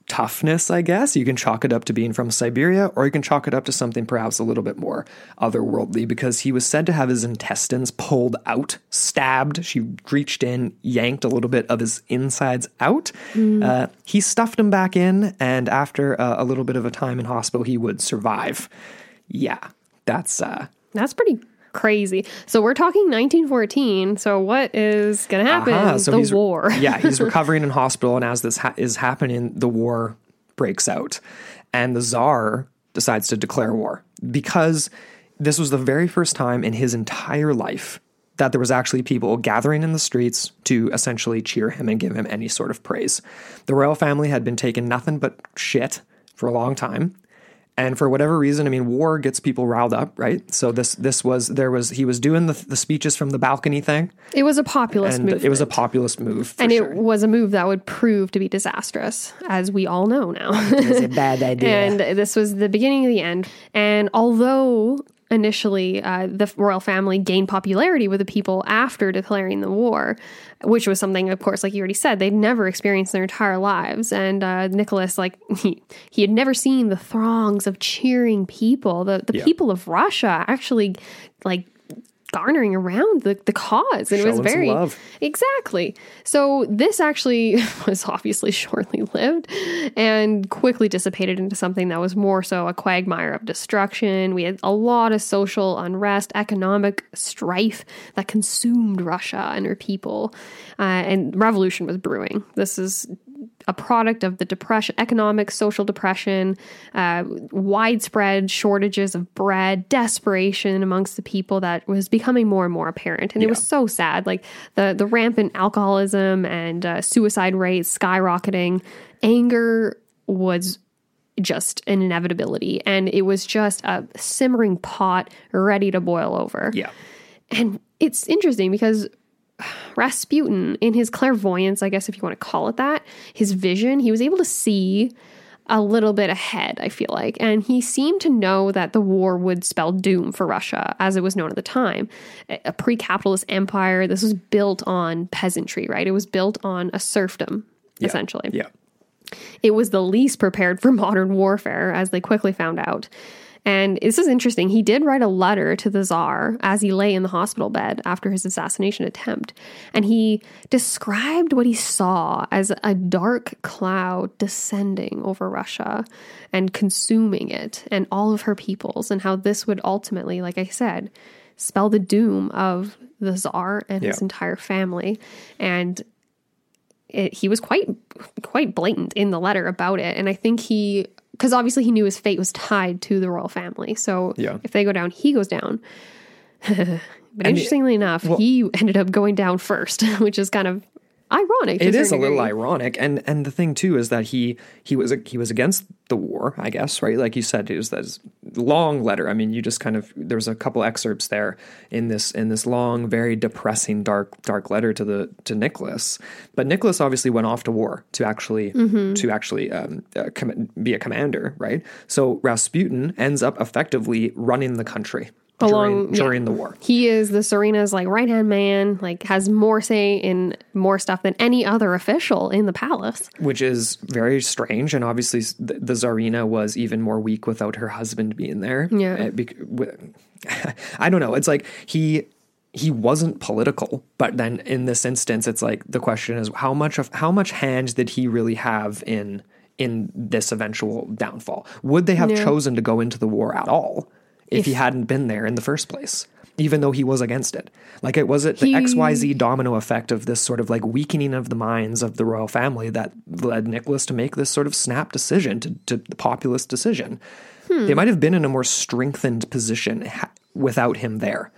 toughness, I guess. You can chalk it up to being from Siberia, or you can chalk it up to something perhaps a little bit more otherworldly because he was said to have his intestines pulled out, stabbed. She reached in, yanked a little bit of his insides out. Uh, he stuffed them back in, and after uh, a little bit of a time in hospital, he would survive. Yeah, that's. Uh, That's pretty crazy. So we're talking 1914. So what is going to happen? Uh-huh, so the war. yeah, he's recovering in hospital, and as this ha- is happening, the war breaks out, and the czar decides to declare war because this was the very first time in his entire life that there was actually people gathering in the streets to essentially cheer him and give him any sort of praise. The royal family had been taking nothing but shit for a long time. And for whatever reason, I mean, war gets people riled up, right? So this this was there was he was doing the, the speeches from the balcony thing, It was a populist and movement. it was a populist move. For and sure. it was a move that would prove to be disastrous, as we all know now. It's a bad idea. and this was the beginning of the end. And although initially uh, the royal family gained popularity with the people after declaring the war, which was something, of course, like you already said, they'd never experienced in their entire lives. And uh, Nicholas, like he, he had never seen the throngs of cheering people, the the Yeah. people of Russia actually like garnering around the, the cause. And it was very love. exactly. So this actually was obviously shortly lived and quickly dissipated into something that was more so a quagmire of destruction. We had a lot of social unrest economic strife that consumed russia and her people. Uh, and revolution was brewing. This is a product of the depression, economic, social depression, uh, widespread shortages of bread, desperation amongst the people that was becoming more and more apparent, and it was so sad. Like the the rampant alcoholism and uh, suicide rates skyrocketing, anger was just an inevitability, and it was just a simmering pot ready to boil over. yeah. And it's interesting because Rasputin, in his clairvoyance, I guess if you want to call it that, his vision, he was able to see a little bit ahead, I feel like. And he seemed to know that the war would spell doom for Russia, as it was known at the time. A pre capitalist empire, this was built on peasantry, right? It was built on a serfdom, essentially. Yeah. It was the least prepared for modern warfare, as they quickly found out. And this is interesting. He did write a letter to the Tsar as he lay in the hospital bed after his assassination attempt. And he described what he saw as a dark cloud descending over Russia and consuming it and all of her peoples, and how this would ultimately, like I said, spell the doom of the Tsar and his entire family. And it, he was quite quite blatant in the letter about it and i think he because obviously he knew his fate was tied to the royal family so Yeah. if they go down he goes down but interestingly enough he ended up going down first which is kind of ironic It is a certain little ironic, and and the thing too is that he he was he was against the war, I guess, right? Like you said, it was this long letter. I mean, you just kind of there's a couple excerpts there in this in this long, very depressing, dark dark letter to the to Nicholas. But Nicholas obviously went off to war to actually Mm-hmm. to actually um, uh, com- be a commander, right? So Rasputin ends up effectively running the country Along- during, yeah. the war. he is the tsarina's like right hand man like has more say in more stuff than any other official in the palace which is very strange. And obviously, the, the Tsarina was even more weak without her husband being there. Yeah. Eh, Bec- wi- I don't know. It's like he he wasn't political, but then in this instance, it's like the question is how much of how much hand did he really have in in this eventual downfall? Would they have Yeah. chosen to go into the war at all if, he hadn't been there in the first place? Even though he was against it, like it was it the He- XYZ domino effect of this sort of like weakening of the minds of the royal family that led Nicholas to make this sort of snap decision to, to the populist decision. Hmm. They might have been in a more strengthened position ha- without him there.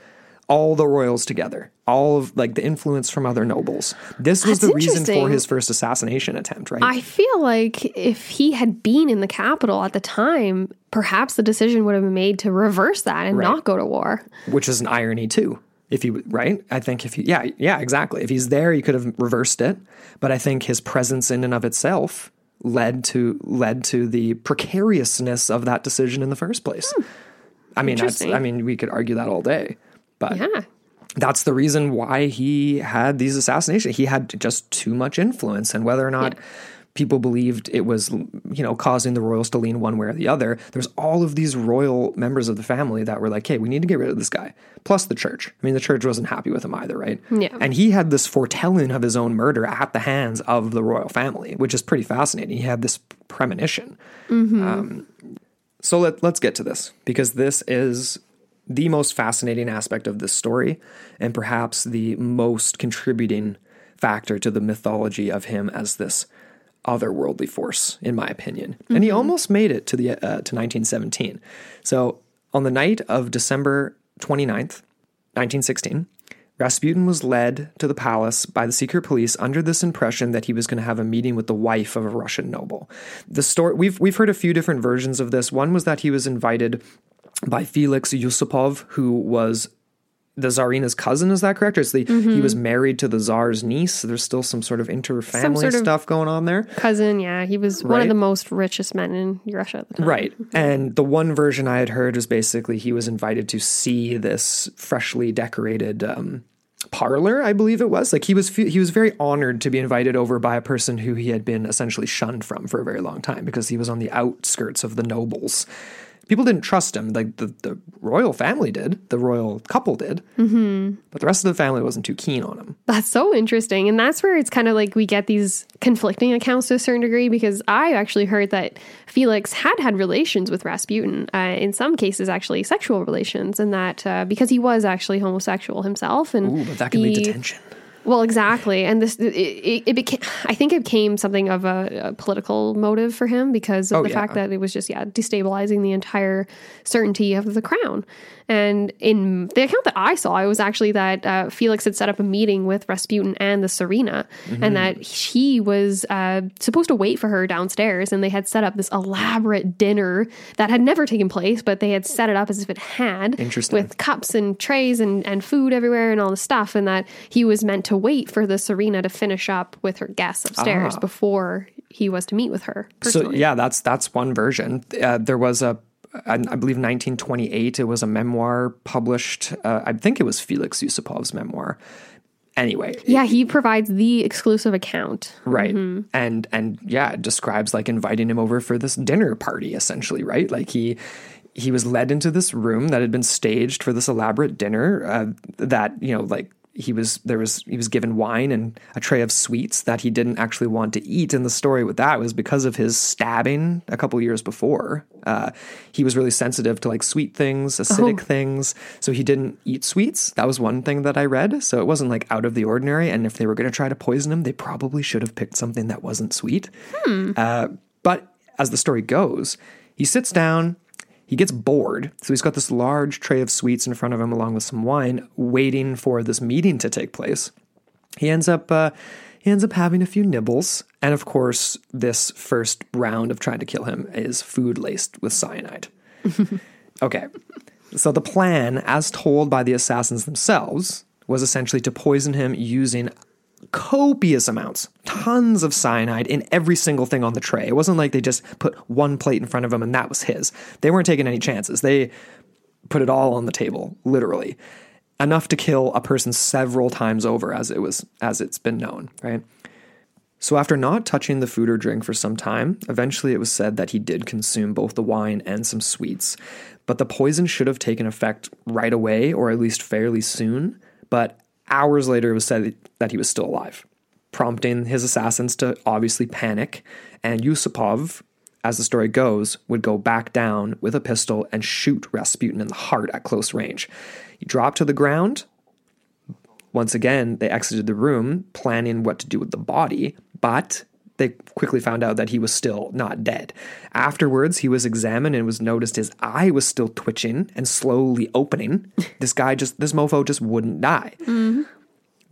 All the royals together, all of like the influence from other nobles. This was That's the reason for his first assassination attempt, right? I feel like if he had been in the capital at the time, perhaps the decision would have been made to reverse that and Right. not go to war. which is an irony too. If he right, I think if he yeah yeah exactly. If he's there, he could have reversed it. But I think his presence in and of itself led to led to the precariousness of that decision in the first place. Hmm. I mean, that's, I mean, we could argue that all day, but Yeah. that's the reason why he had these assassinations. He had just too much influence, and whether or not people believed it was, you know, causing the royals to lean one way or the other, there's all of these royal members of the family that were like, "Hey, we need to get rid of this guy." Plus the church. I mean, the church wasn't happy with him either, right? Yeah. And he had this foretelling of his own murder at the hands of the royal family, which is pretty fascinating. He had this premonition. Um, so let, let's get to this because this is the most fascinating aspect of this story and perhaps the most contributing factor to the mythology of him as this otherworldly force in my opinion and he almost made it to the uh, to 1917 so on the night of december 29th 1916 Rasputin was led to the palace by the secret police under this impression that he was going to have a meeting with the wife of a Russian noble. The story we've we've heard a few different versions of this. One was that he was invited by Felix Yusupov, who was the Tsarina's cousin. Is that correct? Or is the, he was married to the Tsar's niece? There's still some sort of inter-family sort of- stuff going on there. Cousin, yeah. He was one of the most richest men in Russia at the time. Right. And the one version I had heard was basically he was invited to see this freshly decorated um, parlor, I believe it was. Like he was he was very honored to be invited over by a person who he had been essentially shunned from for a very long time because he was on the outskirts of the nobles. People didn't trust him. Like the, the royal family did, the royal couple did, mm-hmm. but the rest of the family wasn't too keen on him. That's so interesting. And that's where it's kind of like we get these conflicting accounts to a certain degree because I actually heard that Felix had had relations with Rasputin, uh, in some cases, actually sexual relations, and that uh, because he was actually homosexual himself. And Ooh, but that can lead to tension. Well, exactly, and this it, it, it became. I think it became something of a, a political motive for him because of Oh, the yeah. fact that it was just yeah destabilizing the entire certainty of the crown. And in the account that I saw, it was actually that uh, Felix had set up a meeting with Rasputin and the Tsarina, Mm-hmm. and that he was uh, supposed to wait for her downstairs, and they had set up this elaborate dinner that had never taken place, but they had set it up as if it had, Interesting. with cups and trays and, and food everywhere and all the stuff, and that he was meant to wait for the Tsarina to finish up with her guests upstairs Ah. before he was to meet with her. So yeah, that's that's one version. Uh, there was a, I I believe 1928. It was a memoir published. Uh, I think it was Felix Yusupov's memoir. Anyway, yeah, he provides the exclusive account. right, and and yeah, it describes like inviting him over for this dinner party, essentially, right? Like he he was led into this room that had been staged for this elaborate dinner. Uh, that you know, like he was there was he was given wine and a tray of sweets that he didn't actually want to eat. And the story with that was because of his stabbing a couple years before. Uh, he was really sensitive to like sweet things, acidic things, so he didn't eat sweets. That was one thing that I read. So it wasn't like out of the ordinary. And if they were going to try to poison him, they probably should have picked something that wasn't sweet. Uh, but as the story goes, he sits down, he gets bored. So he's got this large tray of sweets in front of him, along with some wine, waiting for this meeting to take place. He ends up. Uh, he ends up having a few nibbles, and of course, this first round of trying to kill him is food laced with cyanide. okay, so the plan, as told by the assassins themselves, was essentially to poison him using copious amounts, tons of cyanide in every single thing on the tray. It wasn't like they just put one plate in front of him and that was his. They weren't taking any chances. They put it all on the table, literally. Enough to kill a person several times over as it was as it's been known, right? So after not touching the food or drink for some time, eventually it was said that he did consume both the wine and some sweets. But the poison should have taken effect right away or at least fairly soon, but hours later it was said that he was still alive, prompting his assassins to obviously panic, and Yusupov as the story goes, would go back down with a pistol and shoot Rasputin in the heart at close range. He dropped to the ground. Once again, they exited the room, planning what to do with the body, but they quickly found out that he was still not dead. Afterwards, he was examined and was noticed his eye was still twitching and slowly opening. This guy just, this mofo just wouldn't die.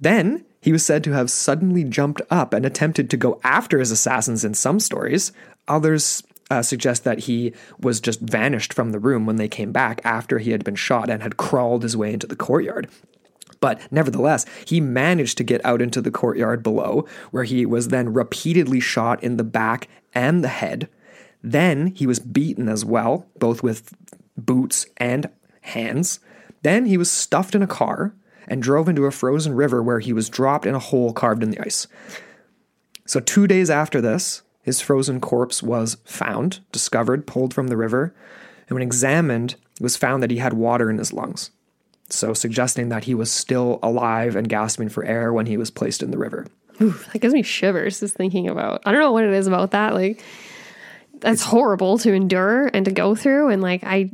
Then he was said to have suddenly jumped up and attempted to go after his assassins in some stories. Others uh, suggest that he was just vanished from the room when they came back after he had been shot and had crawled his way into the courtyard. But nevertheless, he managed to get out into the courtyard below, where he was then repeatedly shot in the back and the head. Then he was beaten as well, both with boots and hands. Then he was stuffed in a car and drove into a frozen river where he was dropped in a hole carved in the ice. So, two days after this, his frozen corpse was found, discovered, pulled from the river, and when examined, it was found that he had water in his lungs. So, suggesting that he was still alive and gasping for air when he was placed in the river. That gives me shivers just thinking about. I don't know what it is about that. Like, that's horrible to endure and to go through. And like, I,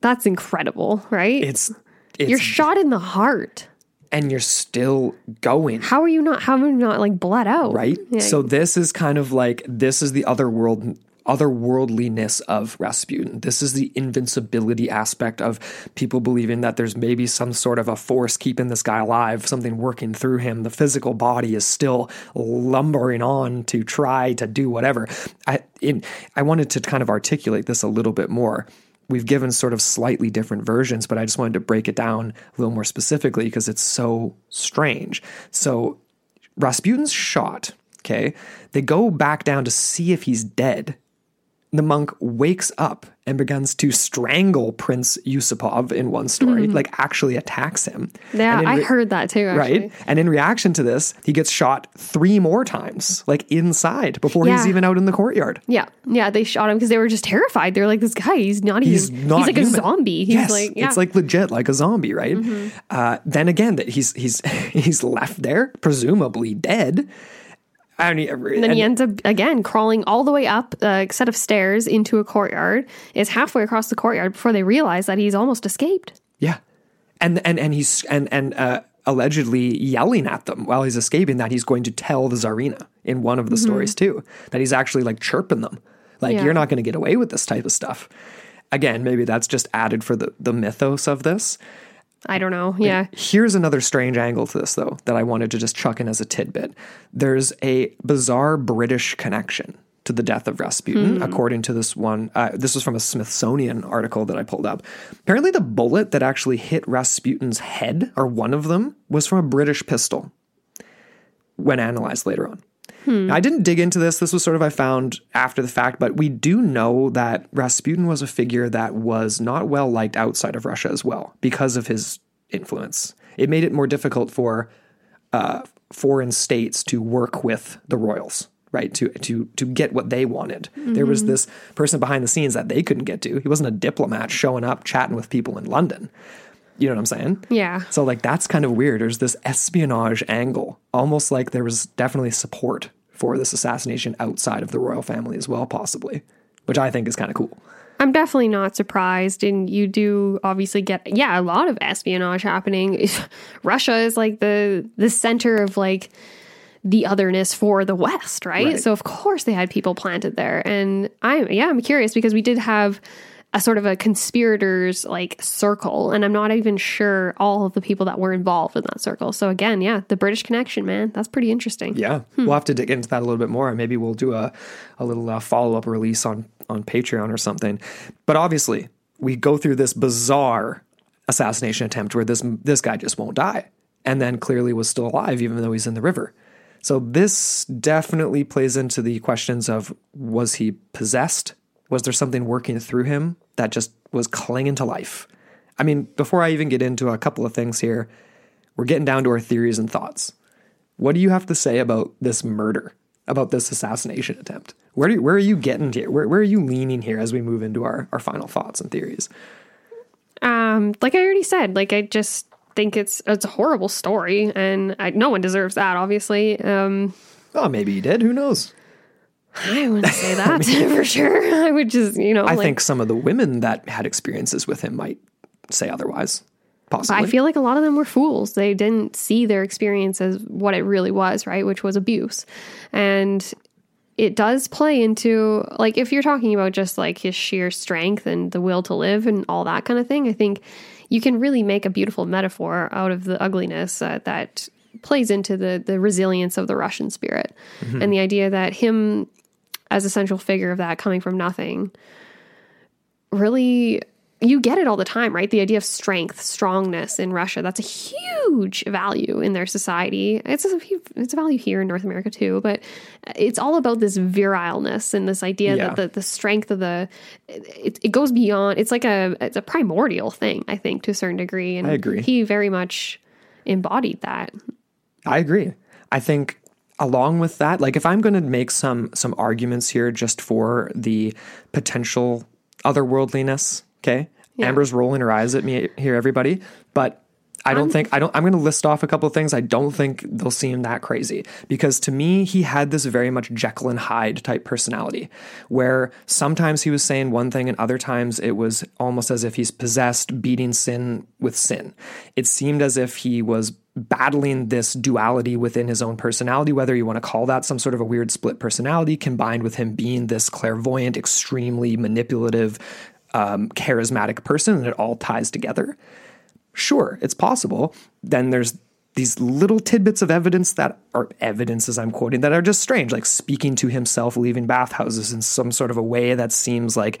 that's incredible, right? It's, it's You're shot in the heart. and you're still going. How are you not? How are you not like bled out? right? Yeah. So this is kind of like this is the other world otherworldliness of Rasputin. This is the invincibility aspect of people believing that there's maybe some sort of a force keeping this guy alive, something working through him. The physical body is still lumbering on to try to do whatever. I in, I wanted to kind of articulate this a little bit more. We've given sort of slightly different versions, but I just wanted to break it down a little more specifically because it's so strange. So Rasputin's shot. Okay. They go back down to see if he's dead. The monk wakes up and begins to strangle Prince Yusupov in one story, like actually attacks him. yeah, in I heard that too. Actually. Right. And in reaction to this, he gets shot three more times, like inside, before he's even out in the courtyard. Yeah, yeah, they shot him because they were just terrified. They're like, this guy, he's not He's even. not he's like human. a zombie. He's yes, like, yeah. Mm-hmm. it's like legit, like a zombie, right? Uh, then again, that he's he's he's left there, presumably dead. I don't And then he ends up again crawling all the way up a set of stairs into a courtyard. Is halfway across the courtyard before they realize that he's almost escaped. Yeah, and and and he's and and uh, allegedly yelling at them while he's escaping that he's going to tell the Tsarina in one of the stories too. That he's actually like chirping them, like Yeah. you're not going to get away with this type of stuff. Again, maybe that's just added for the the mythos of this. I don't know. Yeah, Here's another strange angle to this, though, that I wanted to just chuck in as a tidbit. There's a bizarre British connection to the death of Rasputin, according to this one. Uh, this was from a Smithsonian article that I pulled up. Apparently, the bullet that actually hit Rasputin's head, or one of them, was from a British pistol when analyzed later on. I didn't dig into this. This was sort of I found after the fact, but we do know that Rasputin was a figure that was not well liked outside of Russia as well because of his influence. It made it more difficult for uh, foreign states to work with the royals right? To to to get what they wanted. Mm-hmm. there was this person behind the scenes that they couldn't get to. He wasn't a diplomat showing up chatting with people in london. You know what i'm saying? Yeah. So like that's kind of weird. There's this espionage angle almost like there was definitely support for this assassination outside of the royal family as well possibly which i think is kind of cool I'm definitely not surprised. And you do obviously get, yeah, a lot of espionage happening. Russia is like the the center of like the otherness for the West, right? right? So of course they had people planted there. And I'm yeah, I'm curious because we did have a sort of a conspirators like circle and i'm not even sure all of the people that were involved in that circle. So again yeah the british connection man. That's pretty interesting. Yeah. Hmm. we'll have to dig into that a little bit more. And maybe we'll do a, a little uh, follow-up release on on patreon or something. But obviously we go through this bizarre assassination attempt where this this guy just won't die and then clearly was still alive even though he's in the river. So this definitely plays into the questions of was he possessed? Was there something working through him that just was clinging to life? I mean, before I even get into a couple of things here, we're getting down to our theories and thoughts. What do you have to say about this murder, about this assassination attempt? Where, you, where are you getting here? Where, where are you leaning here as we move into our, our final thoughts and theories? Um, like I already said, like I just think it's it's a horrible story, and I, no one deserves that. Obviously. Um, oh, maybe he did. Who knows? I wouldn't say that I mean, for sure. I would just, you know. I like, think some of the women that had experiences with him might say otherwise. Possibly. I feel like a lot of them were fools. They didn't see their experience as what it really was, right? Which was abuse. And it does play into, like, if you're talking about just like his sheer strength and the will to live and all that kind of thing, I think you can really make a beautiful metaphor out of the ugliness uh, that plays into the the resilience of the Russian spirit mm-hmm. and the idea that him as a central figure of that coming from nothing really you get it all the time, right? The idea of strength, strongness in Russia, that's a huge value in their society. It's a, it's a value here in North America too, but it's all about this virileness and this idea yeah. that the, the strength of the, it, it goes beyond, it's like a, it's a primordial thing, I think, to a certain degree. And I agree. He very much embodied that. I agree. I think along with that, like if I'm going to make some, some arguments here just for the potential otherworldliness Okay. Yeah. Amber's rolling her eyes at me here, everybody. But I don't think I don't I'm going to list off a couple of things I don't think they'll seem that crazy because to me he had this very much Jekyll and Hyde type personality where sometimes he was saying one thing and other times it was almost as if he's possessed beating sin with sin. It seemed as if he was battling this duality within his own personality whether you want to call that some sort of a weird split personality combined with him being this clairvoyant extremely manipulative um, charismatic person and it all ties together. Sure, it's possible. Then there's these little tidbits of evidence that are evidence as I'm quoting that are just strange, like speaking to himself leaving bathhouses in some sort of a way that seems like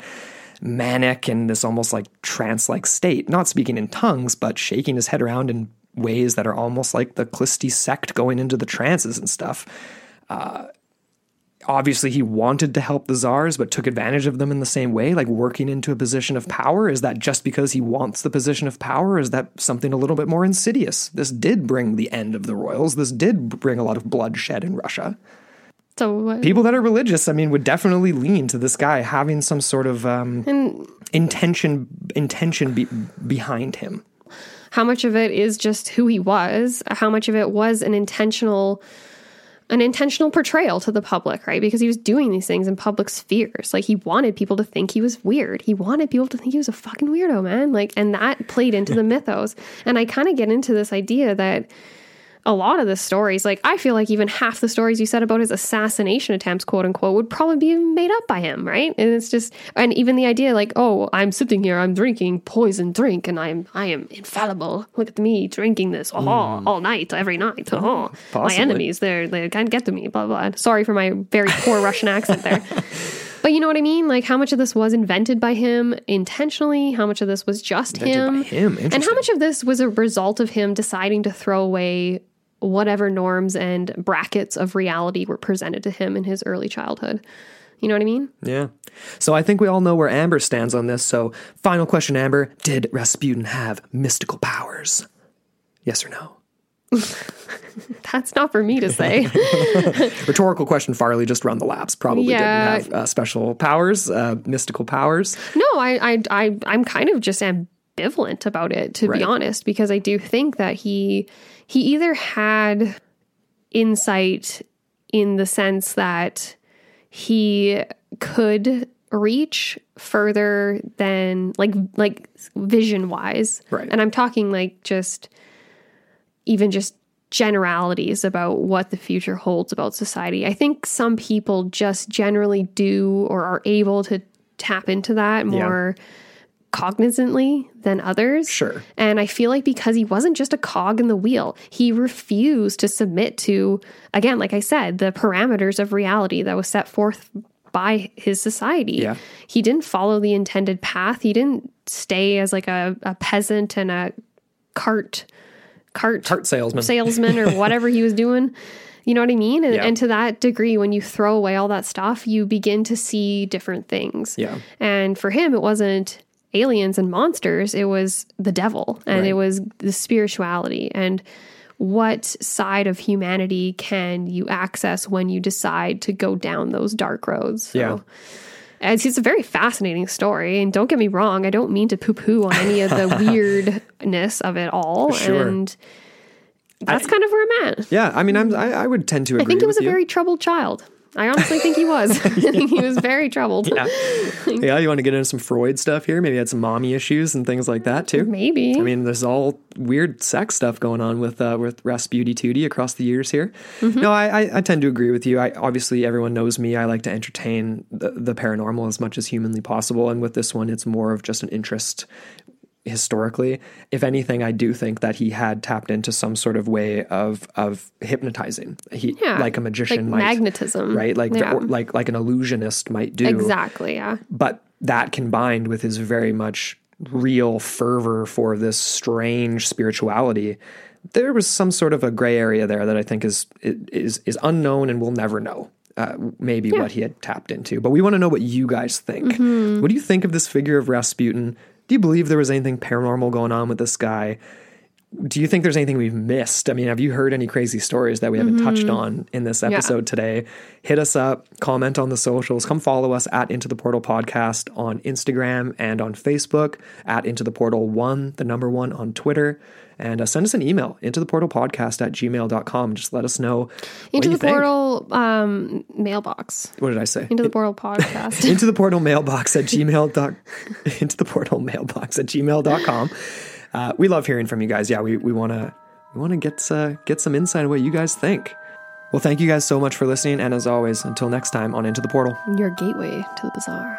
manic and this almost like trance like state. Not speaking in tongues, but shaking his head around in ways that are almost like the Khlysty sect going into the trances and stuff. Uh, obviously he wanted to help the czars but took advantage of them in the same way like working into a position of power. Is that just because he wants the position of power? Is that something a little bit more insidious? This did bring the end of the royals. This did bring a lot of bloodshed in russia. So people that are religious i mean would definitely lean to this guy having some sort of um, and, intention intention be, behind him how much of it is just who he was how much of it was an intentional an intentional portrayal to the public, right? Because he was doing these things in public spheres. Like he wanted people to think he was weird. He wanted people to think he was a fucking weirdo, man. Like, and that played into the mythos. And I kind of get into this idea that a lot of the stories, like I feel like even half the stories you said about his assassination attempts, quote unquote, would probably be made up by him, right? And it's just, and even the idea, like, oh, I'm sitting here, I'm drinking poison drink, and I'm, I am infallible. Look at me drinking this, oh, mm. all night, every night. Oh, my enemies, they're they can't get to me. Blah blah. Sorry for my very poor Russian accent there. But you know what I mean? Like how much of this was invented by him intentionally? How much of this was just invented him? him. And how much of this was a result of him deciding to throw away whatever norms and brackets of reality were presented to him in his early childhood. You know what I mean? Yeah. So I think we all know where Amber stands on this. So, final question, Amber Did Rasputin have mystical powers? Yes or no? That's not for me to say. Rhetorical question, Farley, just run the laps. Probably Yeah. didn't have uh, special powers, uh, mystical powers. no, I, I, I, I'm kind of just ambivalent about it, to Right. be honest, because I do think that he, he either had insight in the sense that he could reach further than like like vision wise Right. and i'm talking like just even just generalities about what the future holds about society. I think some people just generally do or are able to tap into that more cognizantly than others Sure. and I feel like because he wasn't just a cog in the wheel, he refused to submit to, again, like I said, the parameters of reality that was set forth by his society. Yeah. He didn't follow the intended path. He didn't stay as like a, a peasant and a cart cart Cart salesman. salesman or whatever he was doing. You know what I mean? And, Yeah. and to that degree, when you throw away all that stuff, you begin to see different things. Yeah. And for him, it wasn't aliens and monsters, it was the devil and it was the spirituality. And what side of humanity can you access when you decide to go down those dark roads? So, Yeah. It's, it's a very fascinating story. And don't get me wrong, I don't mean to poo poo on any of the weirdness of it all. Sure. And that's kind of where I'm at. Yeah, I mean, I'm, I, I would tend to agree I think it was a you. very troubled child. I honestly think he was. I think he was very troubled. yeah. yeah, you want to get into some Freud stuff here? Maybe he had some mommy issues and things like that too. Maybe. I mean, there's all weird sex stuff going on with uh, with Rasputin Tootie across the years here. Mm-hmm. No, I, I, I tend to agree with you. I obviously everyone knows me. I like to entertain the, the paranormal as much as humanly possible, and with this one, it's more of just an interest historically. If anything, I do think that he had tapped into some sort of way of of hypnotizing. He Yeah, like a magician like might, magnetism. right? Like Yeah. like like an illusionist might do Exactly. Yeah. but that combined with his very much real fervor for this strange spirituality there was some sort of a gray area there that i think is is is unknown and we'll never know uh, maybe what he had tapped into but we want to know what you guys think Mm-hmm. what do you think of this figure of rasputin do you believe there was anything paranormal going on with this guy do you think there's anything we've missed? I mean, have you heard any crazy stories that we haven't touched mm-hmm. on in this episode today? Hit us up, comment on the socials, come follow us at Into the Portal Podcast on Instagram and on Facebook, at Into the Portal One, the number one on Twitter. And uh, send us an email, into the portal podcast at gmail.com. Just let us know. Into the portal um, mailbox. What did I say? Into the portal podcast. into the portal mailbox at gmail dot into the portal mailbox at gmail.com uh, we love hearing from you guys yeah we, we want to we want to get uh, get some insight on what you guys think well thank you guys so much for listening and as always until next time on into the portal Your gateway to the bizarre.